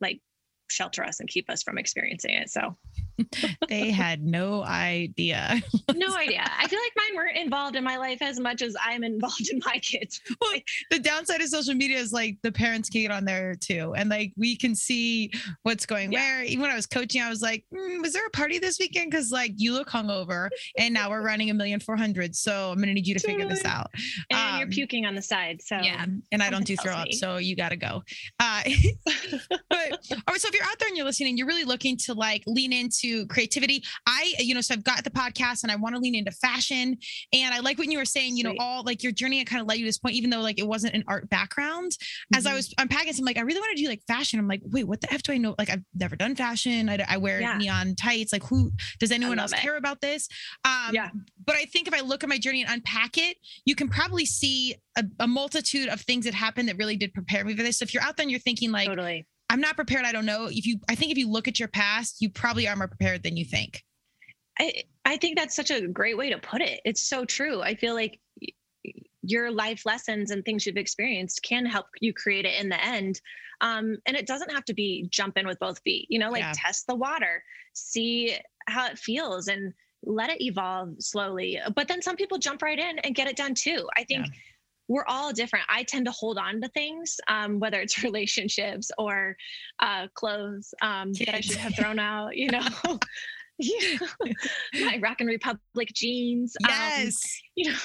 like shelter us and keep us from experiencing it. So they had no idea. no idea. I feel like mine weren't involved in my life as much as I'm involved in my kids. well, the downside of social media is like the parents can get on there too. And like we can see what's going yeah. where. Even when I was coaching, I was like, mm, was there a party this weekend? Cause like you look hungover and now we're running a million four hundred. So I'm going to need you to figure this out. And um, you're puking on the side. So yeah. And I don't do throw up. So you got to go. Uh, but all right. So if you're out there and you're listening, you're really looking to like lean into into creativity. I, you know, so I've got the podcast and I want to lean into fashion. And I like what you were saying, you know, all like your journey kind of led you to this point, even though like it wasn't an art background. Mm-hmm. As I mm-hmm. was unpacking, I'm like, I really want to do like fashion. I'm like, wait, what the F do I know? Like, I've never done fashion. I, I wear yeah. neon tights. Like, who does anyone else it. care about this? Um, yeah. But I think if I look at my journey and unpack it, you can probably see a, a multitude of things that happened that really did prepare me for this. So if you're out there and you're thinking like, totally I'm not prepared. I don't know. If you, I think if you look at your past, you probably are more prepared than you think. I, I think that's such a great way to put it. It's so true. I feel like your life lessons and things you've experienced can help you create it in the end. Um, and it doesn't have to be jump in with both feet, you know, like yeah. test the water, see how it feels and let it evolve slowly. But then some people jump right in and get it done too. I think yeah we're all different. I tend to hold on to things, um, whether it's relationships or uh, clothes um, that I should have thrown out, you know. my Rock and Republic jeans. Um, yes. Um, you know,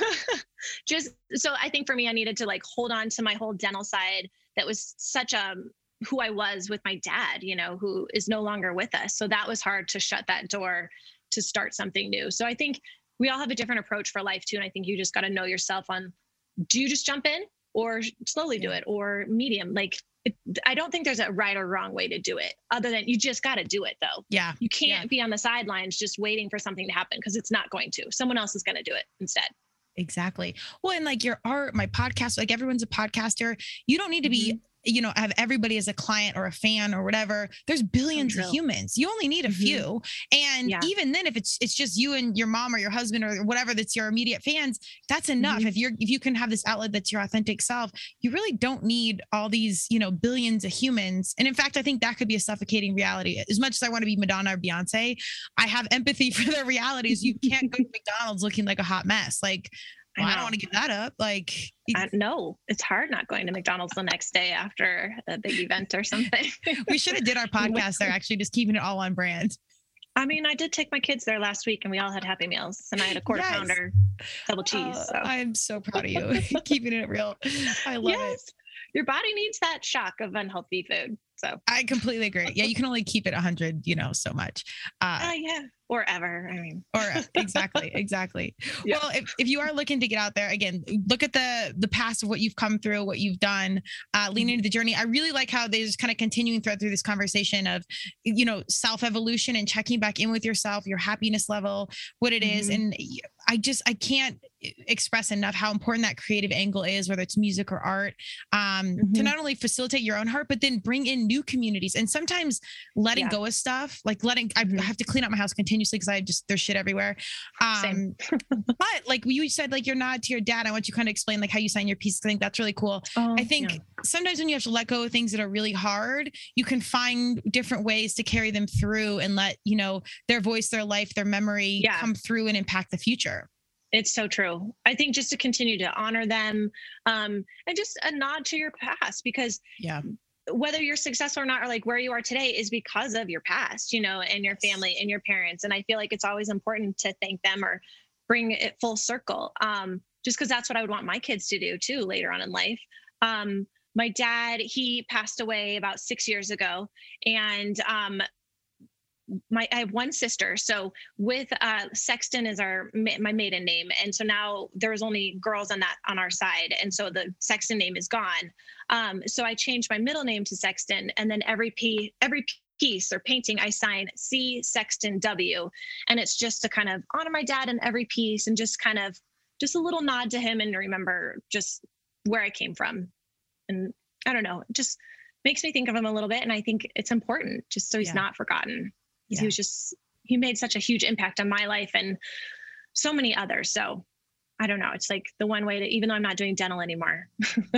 just so I think for me, I needed to like hold on to my whole dental side that was such a um, who I was with my dad, you know, who is no longer with us. So that was hard to shut that door to start something new. So I think we all have a different approach for life too. And I think you just got to know yourself on do you just jump in or slowly do it or medium? Like, it, I don't think there's a right or wrong way to do it other than you just got to do it though. Yeah. You can't yeah. be on the sidelines just waiting for something to happen because it's not going to. Someone else is going to do it instead. Exactly. Well, and like your art, my podcast, like everyone's a podcaster. You don't need to be mm-hmm you know have everybody as a client or a fan or whatever there's billions of humans. You only need a mm-hmm. few. And yeah. even then if it's it's just you and your mom or your husband or whatever that's your immediate fans that's enough. Mm-hmm. if you're if you can have this outlet that's your authentic self you really don't need all these you know billions of humans. And in fact i think that could be a suffocating reality. As much as i want to be madonna or beyonce i have empathy for their realities. You can't go to mcdonald's looking like a hot mess. Like well, I, I, don't want to give that up. Like, no, it's hard not going to McDonald's the next day after a big event or something. we should have did our podcast there, actually, just keeping it all on brand. I mean, I did take my kids there last week, and we all had Happy Meals, and I had a quarter yes. pounder, double cheese. Uh, so. I'm so proud of you, keeping it real. I love yes. it. Your body needs that shock of unhealthy food. So I completely agree. Yeah, you can only keep it 100, you know, so much. Uh, uh yeah, or ever. I mean, or exactly, exactly. Yeah. Well, if, if you are looking to get out there again, look at the the past of what you've come through, what you've done, uh, lean mm-hmm. into the journey. I really like how there's kind of continuing thread through this conversation of, you know, self evolution and checking back in with yourself, your happiness level, what it is, mm-hmm. and I just I can't express enough how important that creative angle is, whether it's music or art, um, mm-hmm. to not only facilitate your own heart, but then bring in new communities. And sometimes letting yeah. go of stuff, like letting mm-hmm. I have to clean up my house continuously because I just there's shit everywhere. Um, but like you said, like you're not to your dad. I want you kind of explain like how you sign your pieces. I think that's really cool. Oh, I think yeah. sometimes when you have to let go of things that are really hard, you can find different ways to carry them through and let you know their voice, their life, their memory yeah. come through and impact the future. It's so true. I think just to continue to honor them um, and just a nod to your past because yeah whether you're successful or not or like where you are today is because of your past you know and your family and your parents and i feel like it's always important to thank them or bring it full circle um, just because that's what i would want my kids to do too later on in life um, my dad he passed away about six years ago and um, my I have one sister. So with uh, Sexton is our my maiden name, and so now there's only girls on that on our side, and so the Sexton name is gone. Um, so I changed my middle name to Sexton, and then every p every piece or painting I sign C Sexton W, and it's just to kind of honor my dad in every piece and just kind of just a little nod to him and remember just where I came from, and I don't know, it just makes me think of him a little bit. And i think it's important just so he's yeah. not forgotten yeah. he was just he made such a huge impact on my life and so many others so i don't know it's like the one way to even though i'm not doing dental anymore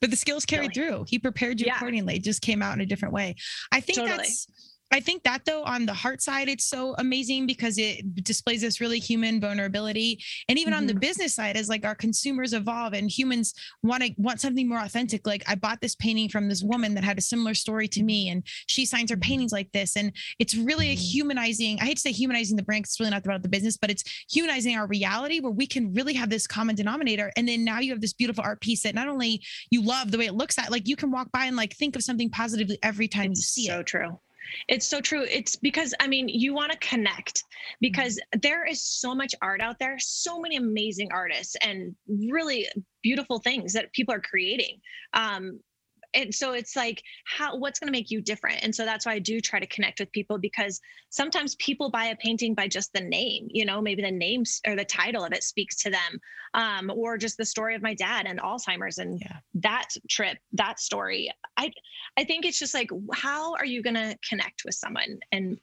but the skills carried really. through he prepared you yeah. accordingly it just came out in a different way i think totally. that's I think that though on the heart side, it's so amazing because it displays this really human vulnerability. And even mm-hmm. on the mm-hmm. business side, as like our consumers evolve and humans want to want something more authentic. Like I bought this painting from this woman that had a similar story to me, and she signs her mm-hmm. paintings like this. And it's really a mm-hmm. humanizing. I hate to say humanizing the brand. it's really not about the business, but it's humanizing our reality where we can really have this common denominator. And then now you have this beautiful art piece that not only you love the way it looks at, like you can walk by and like think of something positively every time it's you see so it. So true. It's so true. It's because I mean, you want to connect because mm-hmm. there is so much art out there, so many amazing artists and really beautiful things that people are creating. Um, and so it's like how what's going to make you different and so that's why i do try to connect with people because sometimes people buy a painting by just the name you know maybe the names or the title of it speaks to them um, or just the story of my dad and alzheimer's and yeah. that trip that story i i think it's just like how are you going to connect with someone and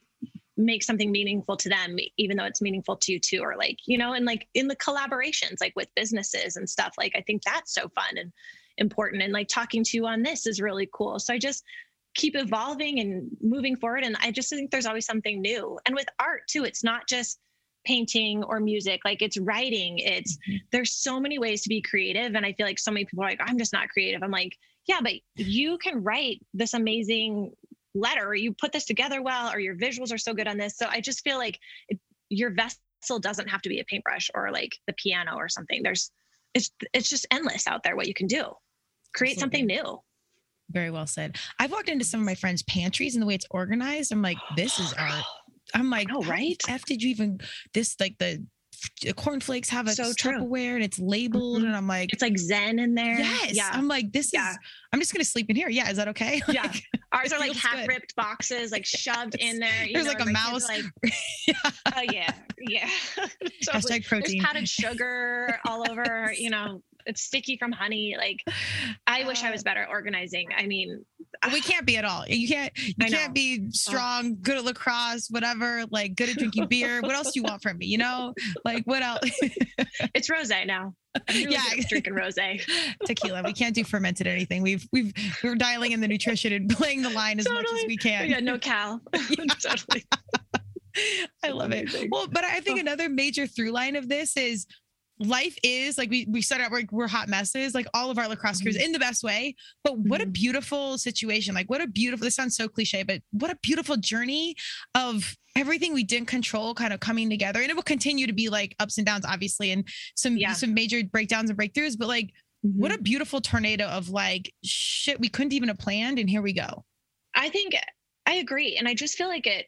make something meaningful to them even though it's meaningful to you too or like you know and like in the collaborations like with businesses and stuff like i think that's so fun and important and like talking to you on this is really cool. So i just keep evolving and moving forward and i just think there's always something new. And with art too it's not just painting or music like it's writing it's mm-hmm. there's so many ways to be creative and i feel like so many people are like i'm just not creative. I'm like yeah but you can write this amazing letter or you put this together well or your visuals are so good on this. So i just feel like it, your vessel doesn't have to be a paintbrush or like the piano or something. There's it's it's just endless out there what you can do create Absolutely. something new. Very well said. I've walked into some of my friends' pantries and the way it's organized, I'm like, this is art. I'm like, oh, right. F did you even this like the cornflakes have a so Tupperware and it's labeled, mm-hmm. and I'm like, it's like Zen in there. Yes, yeah. I'm like, this yeah. is. I'm just gonna sleep in here. Yeah, is that okay? Like, yeah, ours are like half ripped boxes, like shoved in there. There's know, like a mouse. Like, yeah. Oh yeah, yeah. totally. Hashtag protein. There's powdered sugar all over. You know, it's sticky from honey. Like, I wish I was uh, better at organizing. I mean, we can't be at all. You can't. You can't be strong, oh. good at lacrosse, whatever. Like good at drinking beer. what else do you want from me? You know, like what else? it's rosé now. Really yeah, drinking rosé, tequila. We can't do fermented anything. We've we've we're dialing in the nutrition and playing the line as totally. much as we can. Yeah, no cal. totally. I love it. Well, but I think another major through line of this is life is like we we started out like we're hot messes like all of our lacrosse crews mm-hmm. in the best way but what mm-hmm. a beautiful situation like what a beautiful this sounds so cliche but what a beautiful journey of everything we didn't control kind of coming together and it will continue to be like ups and downs obviously and some yeah. some major breakdowns and breakthroughs but like what Mhm. a beautiful tornado of like shit we couldn't even have planned and here we go I think I agree, and I just feel like it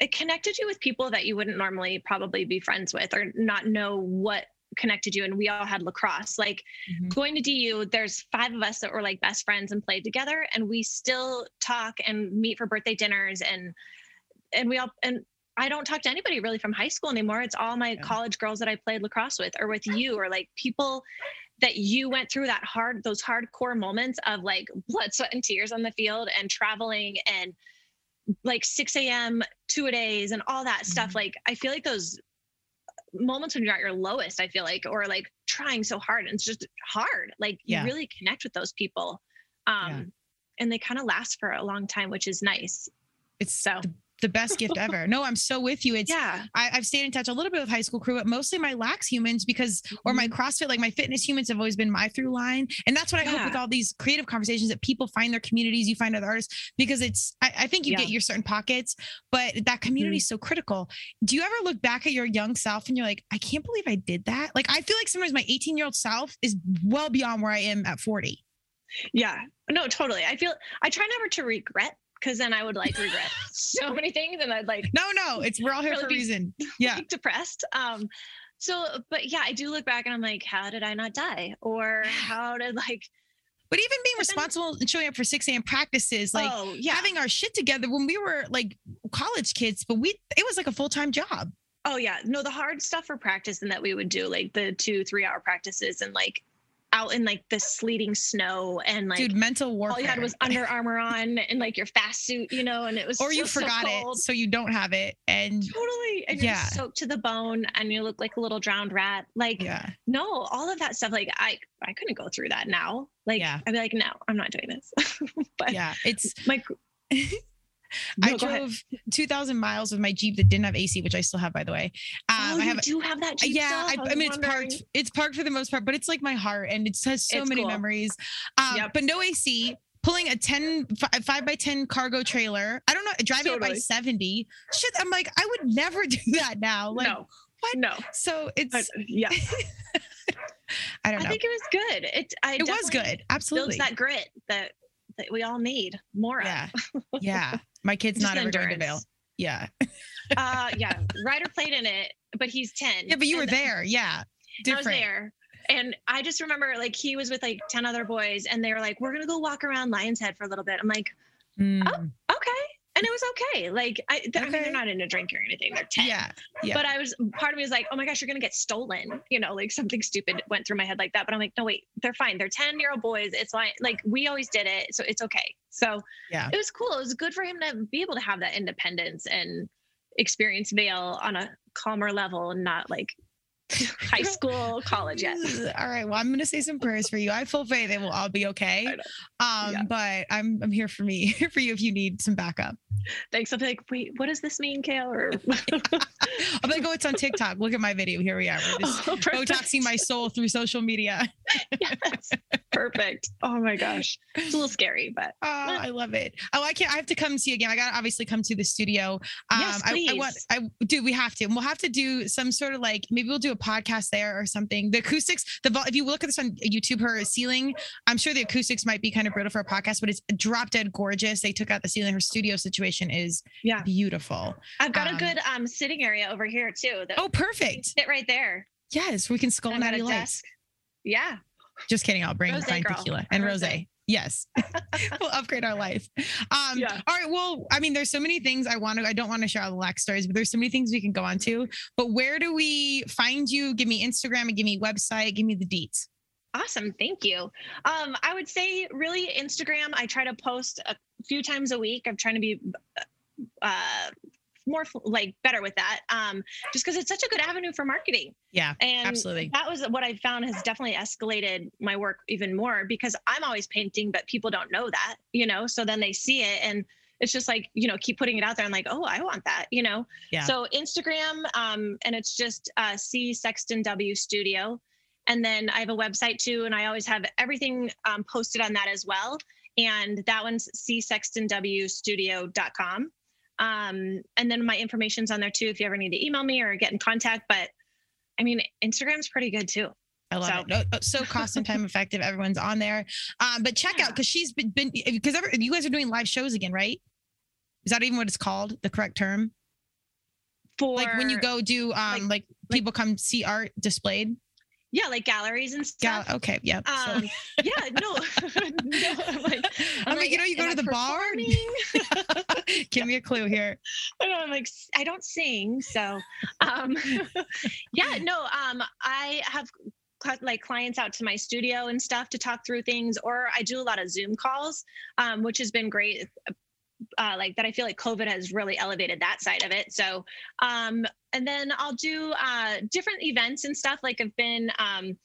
it connected you with people that you wouldn't normally probably be friends with or not know what connected you. And we all had lacrosse. Like Mhm. going to DU, there's five of us that were like best friends and played together, and we still talk and meet for birthday dinners and and we all and I don't talk to anybody really from high school anymore. It's all my Yeah. college girls that I played lacrosse with or with you or like people that you went through that hard those hardcore moments of like blood sweat and tears on the field and traveling and like 6 a.m two a days and all that stuff Mhm. like i feel like those moments when you're at your lowest i feel like or like trying so hard and it's just hard like Yeah. you really connect with those people um Yeah. and they kind of last for a long time which is nice it's so the, the best gift ever no i'm so with you it's yeah I, I've stayed in touch a little bit with high school crew, but mostly my lax humans because, or my Mm-hmm. CrossFit, like my fitness humans have always been my through line. And that's what I hope with all these creative conversations that people find their communities, you find other artists, because it's, I, I think you Yeah. get your certain pockets, but that community is so critical. Do you ever look back at your young self and you're like, I can't believe I did that? Like, I feel like sometimes my 18 year old self is well beyond where I am at 40. yeah no totally i feel i try never to regret because then i would like regret so many things and i'd like No, no, it's, we're all here Really for a reason. Yeah. depressed um so but yeah i do look back and i'm like how did i not die or how did like But even being But then- responsible and showing up for 6 a.m. practices, like, oh yeah having our shit together when we were like college kids, but we it was like a full time job. Oh yeah, no, the hard stuff for practice and that we would do like the two, three hour practices and like out in like the sleeting snow and like Dude, mental warfare. all you had was Under Armour on and like your fast suit, you know, and it was or you so- so forgot cold. it, so you don't have it, and Totally, and you're Yeah. soaked to the bone, and you look like a little drowned rat. Like, yeah, no, all of that stuff. Like, I, I couldn't go through that now. Like, Yeah. I'd be like, no, I'm not doing this. but yeah. It's my, No, ahead. drove two thousand miles with my Jeep that didn't have AC, which I still have, by the way. Um, oh, I you have. do have that. Jeep yeah? I, I mean it's parked. It's parked for the most part, but it's like my heart, and it has so It's many cool. memories. Um, Yep. But no AC. Pulling a 10, fi- five by 10 cargo trailer. I don't know, driving it by 70. Shit, I'm like, I would never do that now. Like, no, what? no, so it's, I- yeah. I don't know. I think it was good. It, I it was good. Builds Absolutely. that grit that that we all need more of. Yeah. Yeah. My kid's Just not ever going to bail. Yeah. Uh, yeah. Ryder played in it, but he's ten. Yeah, but you were there. Yeah. Different. I was there. And I just remember like he was with like 10 other boys and they were like, we're going to go walk around Lion's Head for a little bit. I'm like, Mm, okay. And it was okay. Like, I, th- I mean, they're not into drink or anything. They're 10. yeah. Yeah. But I was, part of me was like, oh my gosh, you're going to get stolen. You know, like something stupid went through my head like that. But I'm like, no, wait, they're fine. They're 10 year old boys. It's fine. Like, we always did it. So it's okay. So Yeah. it was cool. It was good for him to be able to have that independence and experience Vail on a calmer level and not like high school, college yet. All right. Well, I'm going to say some prayers for you. I have full faith it will all be okay. Um. Yeah. but I'm I'm here for me, for you if you need some backup. Thanks. I'll be like, wait, what does this mean, Kale? Or I'm like, oh, it's on TikTok. Look at my video. Here we are. We're just Oh. Botoxing my soul through social media. yes, perfect. Oh my gosh, it's a little scary, but Oh, I love it. Oh, I can't. I have to come see you again. I got to obviously come to the studio. Um, Yes, I, I want. please. I do. We have to. And we'll have to do some sort of like maybe we'll do a podcast there or something. The acoustics. The if you look at this on YouTube, her ceiling. I'm sure the acoustics might be kind of brutal for a podcast, but it's drop dead gorgeous. They took out the ceiling. Her studio situation is Yeah. beautiful. I've got Um, a good um sitting area over here too. That Oh, perfect. sit right there. Yes, we can skull And I've natty lights. desk. Yeah, Just kidding. I'll bring fine girl. tequila and rose. Rosé. Yes, we'll upgrade our life. Um, Yeah. All right. Well, I mean, there's so many things I want to. I don't want to share all the lax stories, but there's so many things we can go on to. But where do we find you? Give me Instagram and give me website. Give me the deets. awesome. Thank you. Um, I would say really Instagram. I try to post a few times a week. I'm trying to be uh more like better with that um just because it's such a good avenue for marketing. Yeah, and absolutely. that was what i found has definitely escalated my work even more because i'm always painting but people don't know that you know? So then they see it and it's just like you know keep putting it out there. And like oh i want that you know? Yeah. so instagram um and it's just uh c sexton w studio. And then i have a website too and i always have everything um, posted on that as well. And that one's csextonwstudio.com um and then my information's on there too if you ever need to email me or get in contact but i mean instagram's pretty good too I love So- it. No, uh, so cost and time effective. Everyone's on there. Um, but check out because she's been been because you guys are doing live shows again, right? Is that even what it's called? The correct term? For like when you go do um like, people come see art displayed. Yeah, like galleries and Gal- stuff. okay, yep. so- Um, yeah, no, no, I'm like, I'm like, you know, you go to I the bar. Give me a clue here. I know, I'm like, I don't sing, so, um, yeah, no, um, I have like clients out to my studio and stuff to talk through things, or I do a lot of Zoom calls, um, which has been great. Uh, like that, I feel like COVID has really elevated that side of it. So, um, and then I'll do uh, different events and stuff. Like I've been um,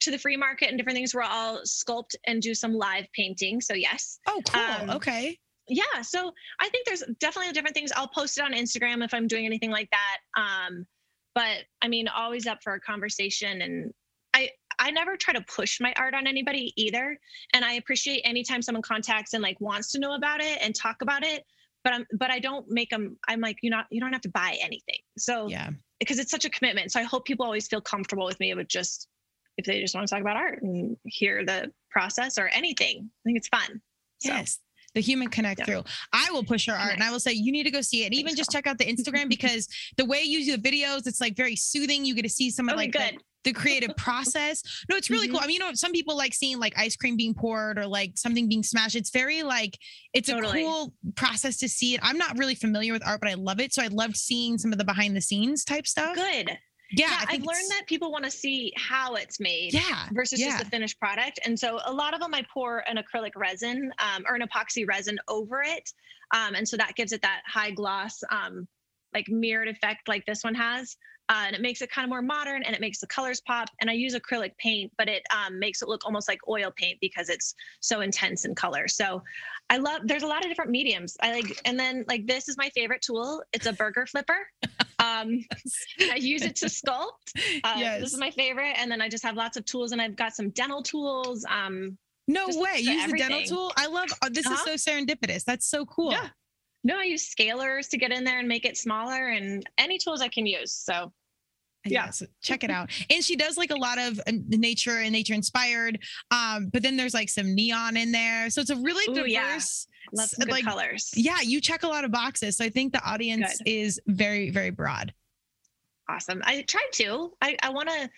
to the free market and different things where I'll sculpt and do some live painting. So yes, Oh, cool. Um, okay. yeah so i think there's definitely different things i'll post it on instagram if i'm doing anything like that um but i mean always up for a conversation and i i never try to push my art on anybody either and i appreciate anytime someone contacts and like wants to know about it and talk about it but i'm but i don't make them i'm like you not you don't have to buy anything so Yeah. because it's such a commitment so i hope people always feel comfortable with me with just if they just want to talk about art and hear the process or anything i think it's fun So, Yes. The human connect Yeah. through. I will push your art and I will say you need to go see it. And even Thanks, just check out the Instagram because the way you do the videos, it's like very soothing. You get to see some of Okay, like good. the creative process. No, it's really cool. Mhm. I mean, you know, some people like seeing like ice cream being poured or like something being smashed. It's very like it's Totally. a cool process to see it. I'm not really familiar with art, but I love it. So I loved seeing some of the behind the scenes type stuff. good Yeah, yeah, I I've learned that people want to see how it's made Yeah, versus yeah. just the finished product. And so a lot of them I pour an acrylic resin um, or an epoxy resin over it. Um, and so that gives it that high gloss, um, like mirrored effect like this one has. Uh, and it makes it kind of more modern and it makes the colors pop. And I use acrylic paint, but it um, makes it look almost like oil paint because it's so intense in color. So I love, there's a lot of different mediums. I like, and then like this is my favorite tool. It's a burger flipper. Um, I use it to sculpt. Uh, Yes. This is my favorite. And then I just have lots of tools and I've got some dental tools. Um, no way. Use the dental tool. I love uh, this Uh-huh. is so serendipitous. That's so cool. Yeah. No, I use scalers to get in there and make it smaller and any tools I can use. So yeah Yeah. so check it out and she does like a lot of uh, nature and nature inspired um but then there's like some neon in there so it's a really Ooh, yeah. diverse love some good like colors. yeah you check a lot of boxes so i think the audience Good. is very very broad Awesome. I tried to. I, I want to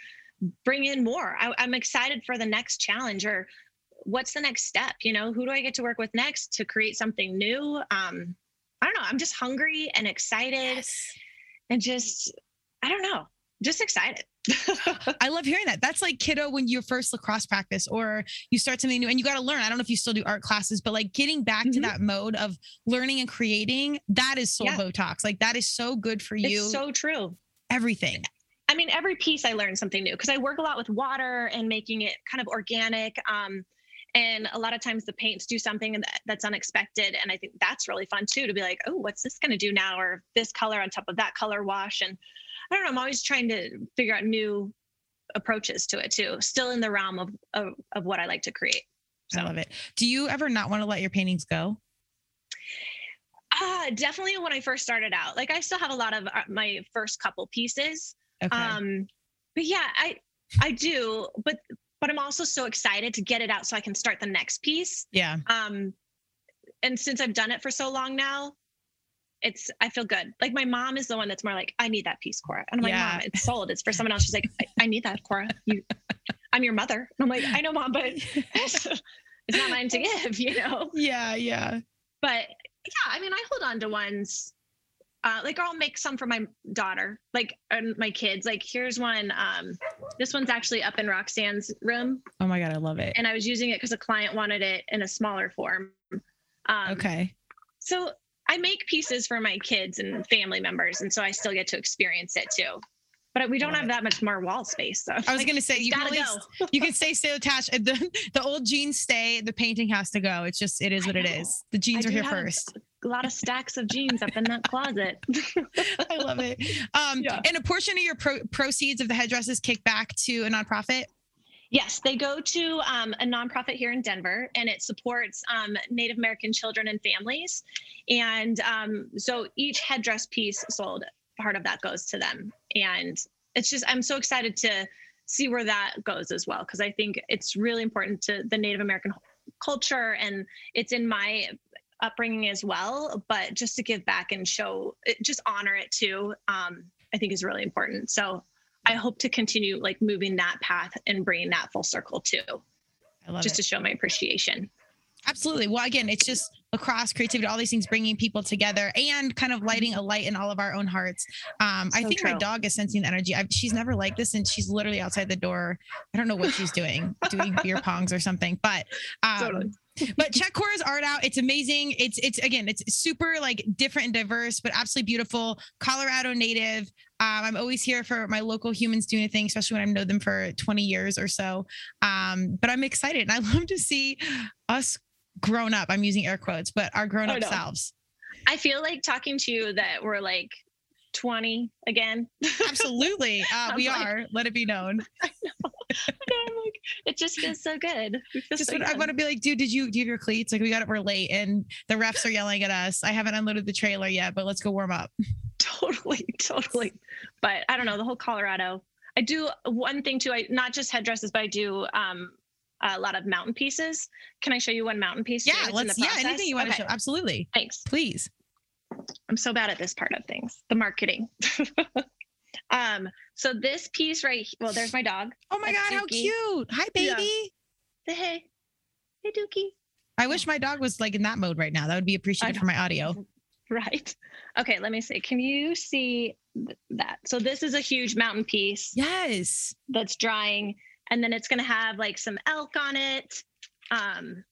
bring in more. I, I'm excited for the next challenge or what's the next step? You know, who do I get to work with next to create something new? Um, I don't know. I'm just hungry and excited and just, I don't know, just excited. i love hearing that that's like kiddo when you first lacrosse practice or you start something new and you got to learn i don't know if you still do art classes but like getting back to Mhm. that mode of learning and creating that is soul Yeah. botox like that is so good for you It's so true. everything I mean, every piece I learn something new because I work a lot with water and making it kind of organic. Um, and a lot of times the paints do something that- that's unexpected. And I think that's really fun too to be like, oh, what's this going to do now? Or this color on top of that color wash. And I don't know, I'm always trying to figure out new approaches to it too, still in the realm of, of, of what I like to create. i So. love it do you ever not want to let your paintings go Uh, definitely when I first started out. Like I still have a lot of uh, my first couple pieces. okay Um, but yeah, I I do, but but I'm also so excited to get it out so I can start the next piece. yeah Um, and since I've done it for so long now, it's I feel good. Like my mom is the one that's more like, I need that piece, Cora. And I'm like, Mom, it's sold. It's for someone else. She's like, I, I need that, Cora. You, I'm your mother. And I'm like, I know, mom, but it's, it's not mine to give, you know. yeah yeah But yeah, I mean, I hold on to ones. Uh, like I'll make some for my daughter, like and my kids. Like here's one. Um, this one's actually up in Roxanne's room, oh my god i love it and I was using it because a client wanted it in a smaller form. Um, okay So I make pieces for my kids and family members, and so I still get to experience it too. But we don't have that much more wall space. So I was gonna say you can only go. you can stay so attached. The the old jeans stay. The painting has to go. It's just it is what it is. The jeans I are here a- first. A lot of stacks of jeans up in that closet. I love it. Um, Yeah. and a portion of your pro- proceeds of the headdresses kick back to a nonprofit. Yes, they go to um, a nonprofit here in Denver, and it supports um, Native American children and families. And um, so each headdress piece sold, part of that goes to them. And it's just, I'm so excited to see where that goes as well because I think it's really important to the Native American culture and it's in my upbringing as well. But just to give back and show, just honor it too, um, I think is really important. So I hope to continue like moving that path and bringing that full circle too, just it. to show my appreciation. Absolutely. Well, again, it's just lacrosse, creativity, all these things bringing people together and kind of lighting a light in all of our own hearts. Um, so I think true. my dog is sensing the energy. I've, she's never like this, and she's literally outside the door. I don't know what she's doing, doing beer pongs or something. But um, totally. but check Cora's art out. It's amazing. It's it's again, it's super like different and diverse, but absolutely beautiful. Colorado native. Um, I'm always here for my local humans doing a thing, especially when I've known them for 20 years or so. Um, but I'm excited and I love to see us grown up. I'm using air quotes, but our grown up oh, no. selves. I feel like talking to you that we're like 20 again. Absolutely. Uh, we like, are. Let it be known. I know. I'm like, it just feels so good. Feel just so I want to be like, dude, did you do you have your cleats? Like we got it, we're late and the refs are yelling at us. I haven't unloaded the trailer yet, but let's go warm up. Totally, totally. But I don't know, the whole Colorado. I do one thing too. I not just headdresses, but I do um a lot of mountain pieces. Can I show you one mountain piece? Yeah, let's. Yeah, anything you want okay. to show. Absolutely. Thanks. Please. I'm so bad at this part of things, the marketing. um, so this piece right, well, there's my dog. Oh my god, Dookie. how cute! Hi, baby. Yeah. Say hey, hey, Dookie. I wish my dog was like in that mode right now. That would be appreciated for my audio. Right. Okay, let me see. Can you see that? So this is a huge mountain piece. Yes. That's drying and then it's going to have like some elk on it um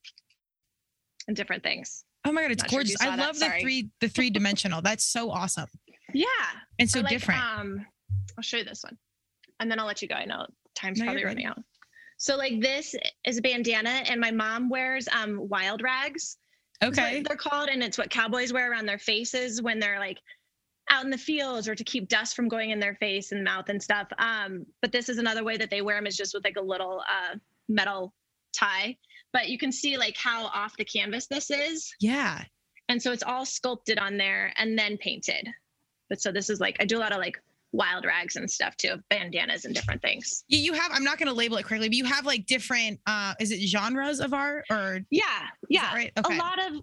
and different things. Oh my god it's gorgeous sure i love the three the three dimensional that's so awesome. Yeah. And so like, different. um i'll show you this one. And then i'll let you go. I know time's no, probably running out. So like this is a bandana and my mom wears um wild rags. Okay. they're called and it's what cowboys wear around their faces when they're like out in the fields or to keep dust from going in their face and mouth and stuff. Um, but this is another way that they wear them is just with like a little uh, metal tie. But you can see like how off the canvas this is. Yeah. And so it's all sculpted on there and then painted. But so this is like I do a lot of like wild rags and stuff too, bandanas and different things. Yeah, you have I'm not going to label it correctly, but you have like different uh is it genres of art or Yeah. Yeah. Right? Okay. A lot of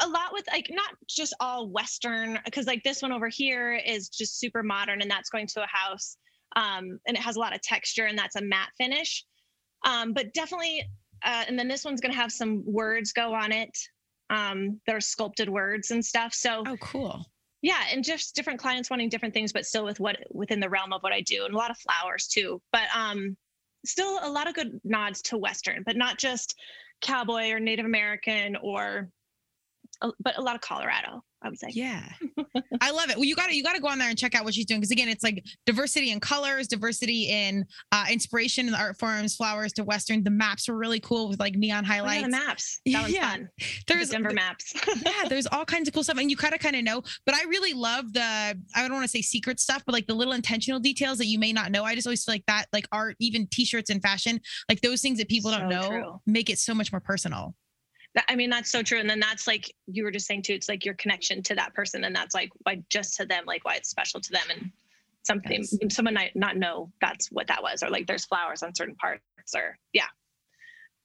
a lot with like not just all western because like this one over here is just super modern and that's going to a house um, and it has a lot of texture and that's a matte finish. Um, but definitely uh, and then this one's going to have some words go on it um, that are sculpted words and stuff. So oh cool. yeah and just different clients wanting different things but still with what within the realm of what i do and a lot of flowers too. But um still a lot of good nods to western but not just cowboy or native american or but a lot of Colorado. I would say. Yeah. I love it. Well, you got to you got to go on there and check out what she's doing because again, it's like diversity in colors, diversity in uh, inspiration in the art forms, flowers to western. The maps were really cool with like neon highlights. Oh, yeah, the maps. That was yeah. fun. There's the Denver maps. yeah, there's all kinds of cool stuff, and you kind of kind of know. But I really love the I don't want to say secret stuff, but like the little intentional details that you may not know. I just always feel like that, like art, even t-shirts and fashion, like those things that people so don't know, true. make it so much more personal. I mean, that's so true. And then that's like you were just saying too, it's like your connection to that person. And that's like why just to them, like why it's special to them and something yes. someone might not know that's what that was, or like there's flowers on certain parts, or yeah.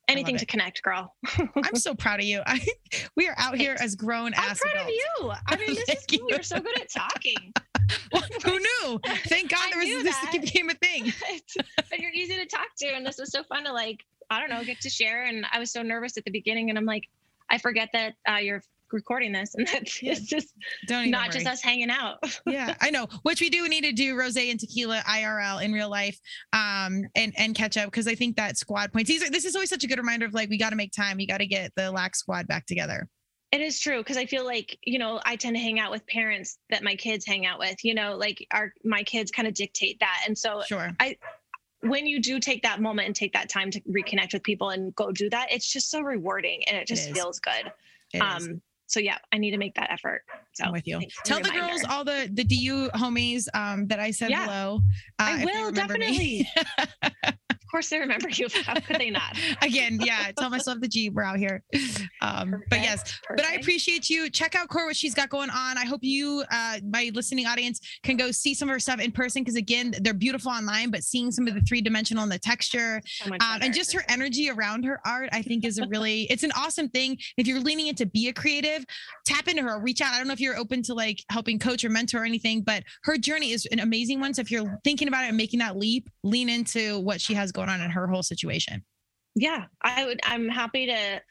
Anything to connect, girl. I'm so proud of you. I, we are out here as grown I'm proud adults. of you. I mean, this is cool. You're so good at talking. well, who knew? Thank God there was this became a thing. but you're easy to talk to, and this was so fun to like I don't know, get to share. And I was so nervous at the beginning, and I'm like, I forget that uh, you're recording this and that it's just Don't not worry. just us hanging out. yeah, I know. Which we do need to do rose and tequila IRL in real life um and and catch up because I think that squad points. These are this is always such a good reminder of like we got to make time. You got to get the lax squad back together. It is true because I feel like you know I tend to hang out with parents that my kids hang out with. You know, like our my kids kind of dictate that, and so sure. I when you do take that moment and take that time to reconnect with people and go do that, it's just so rewarding and it just it feels good. It um, is. so yeah, I need to make that effort. So I'm with you. Tell the girls all the the DU homies um, that I said yeah. hello. Uh, I will definitely. of course they remember you. How could they not? Again, yeah, tell myself the G. We're out here. Um, but Perfect, yes, but I appreciate you. Check out Cora, what she's got going on. I hope you, uh, my listening audience, can go see some of her stuff in person because again, they're beautiful online, but seeing some of the three dimensional and the texture, So um, and just her energy around her art, I think is a really, it's an awesome thing. If you're leaning into be a creative, tap into her, reach out. I don't know if you're open to like helping coach or mentor or anything, but her journey is an amazing one. So if you're thinking about it and making that leap, lean into what she has going on in her whole situation. yeah i would i'm happy to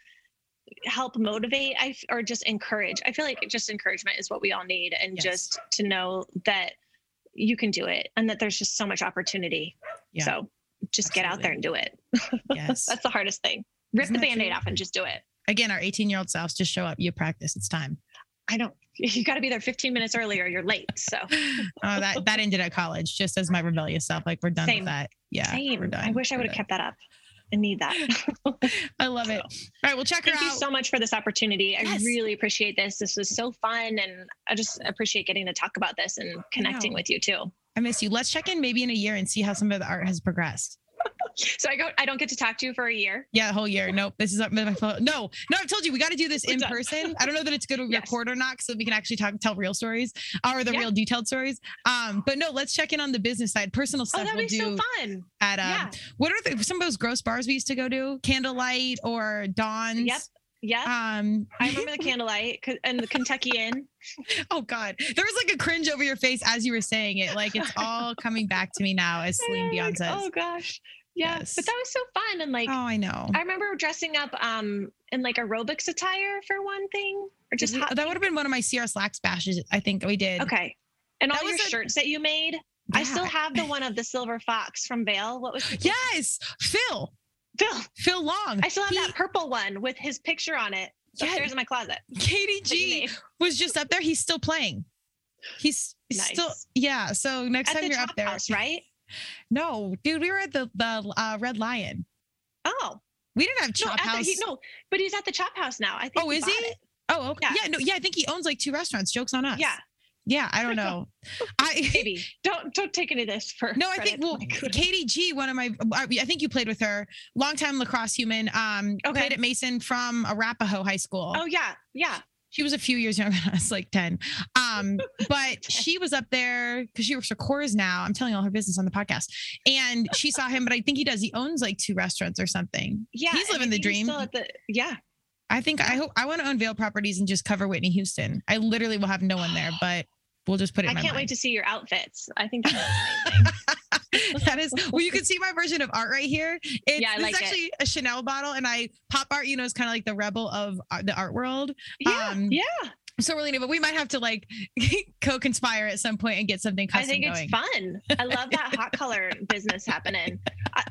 help motivate i or just encourage i feel like just encouragement is what we all need and Yes. just to know that you can do it and that there's just so much opportunity Yeah. so just get out there and do it Yes. that's the hardest thing rip Isn't the that band-aid off and just do it Again, our 18 year old selves just show up. You practice. It's time. i don't you got to be there 15 minutes earlier you're late so Oh, that that ended at college, just as my rebellious self. Like we're done Same. with that. Yeah, Same. i wish i would have kept that up i need that I love it. All right, well, check her Thank you so much for this opportunity. I really appreciate this. This was so fun, and I just appreciate getting to talk about this and connecting with you too. I miss you. Let's check in maybe in a year and see how some of the art has progressed. So I go. I don't get to talk to you for a year. Yeah, the whole year. Nope. This is up my phone. No, no, I've told you we got to do this We're in done. person. I don't know that it's good to Yes. record or not, so we can actually talk, tell real stories or the Yeah. real detailed stories. Um, but no, let's check in on the business side. Personal stuff. Oh, that'd we'll be so fun. at um, Yeah. what are the, some of those gross bars we used to go to? Candlelight or Dawn's. Yep. Yeah. Um, I remember the candlelight and the Kentucky Inn. Oh God, there was like a cringe over your face as you were saying it. Like it's all coming back to me now, as Celine Dion like, says. Oh gosh. Yeah. Yes. But that was so fun. And like, oh, I know. I remember dressing up um in like aerobics attire for one thing, or just hot. that would have been one of my CR Slacks bashes. I think we did. Okay. And all your a- shirts that you made. I still have the one of the silver fox from Vail. What was Yes, Phil. Phil? Phil Long. I still have He- that purple one with his picture on it Yeah. upstairs in my closet. Katie G was just up there. He's still playing. He's he's still yeah. So next At time the you're up there, House, right? no, dude, we were at the the uh, Red Lion. Oh, We didn't have no, Chop the- House. he- no, but he's at the Chop House now. I think. oh, he is he? it. Oh, okay. Yeah. Yeah. no, yeah. I think he owns like two restaurants. Jokes on us. Yeah, yeah. I don't know. I maybe. don't don't take any of this for. No, I credit. think well, Katie G, one of my, I think you played with her, longtime lacrosse human. Um, Okay. played at Mason from Arapahoe High School. Oh yeah, yeah. She was a few years younger than us, like ten. Um, but she was up there because she works for Coors now. I'm telling all her business on the podcast, and she saw him. But I think he does. He owns like two restaurants or something. Yeah, he's living the dream. Still at the, yeah, I think I hope I want to unveil Properties and just cover Whitney Houston. I literally will have no one there, but we'll just put it. I can't wait to see your outfits. I think that is well you can see my version of art right here it's Yeah, I this like is it. actually a chanel bottle and i pop art you know is kind of like the rebel of the art world yeah, Um, yeah. so really but we might have to like co-conspire at some point and get something custom. I think going it's fun. I love that hot color business happening.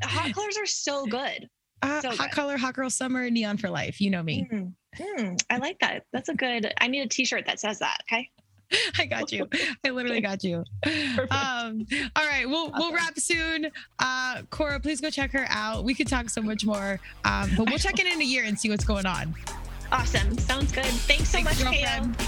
Hot colors are so good. Uh, so hot good. color hot girl summer neon for life you know me Mm, mm, I like that. That's a good. I need a T-shirt that says that. Okay. i got you i literally got you um all right we'll we'll wrap soon uh cora please go check her out we could talk so much more um but we'll check in in a year and see what's going on Awesome. Sounds good. Thanks so Thanks, much, girlfriend. Kale.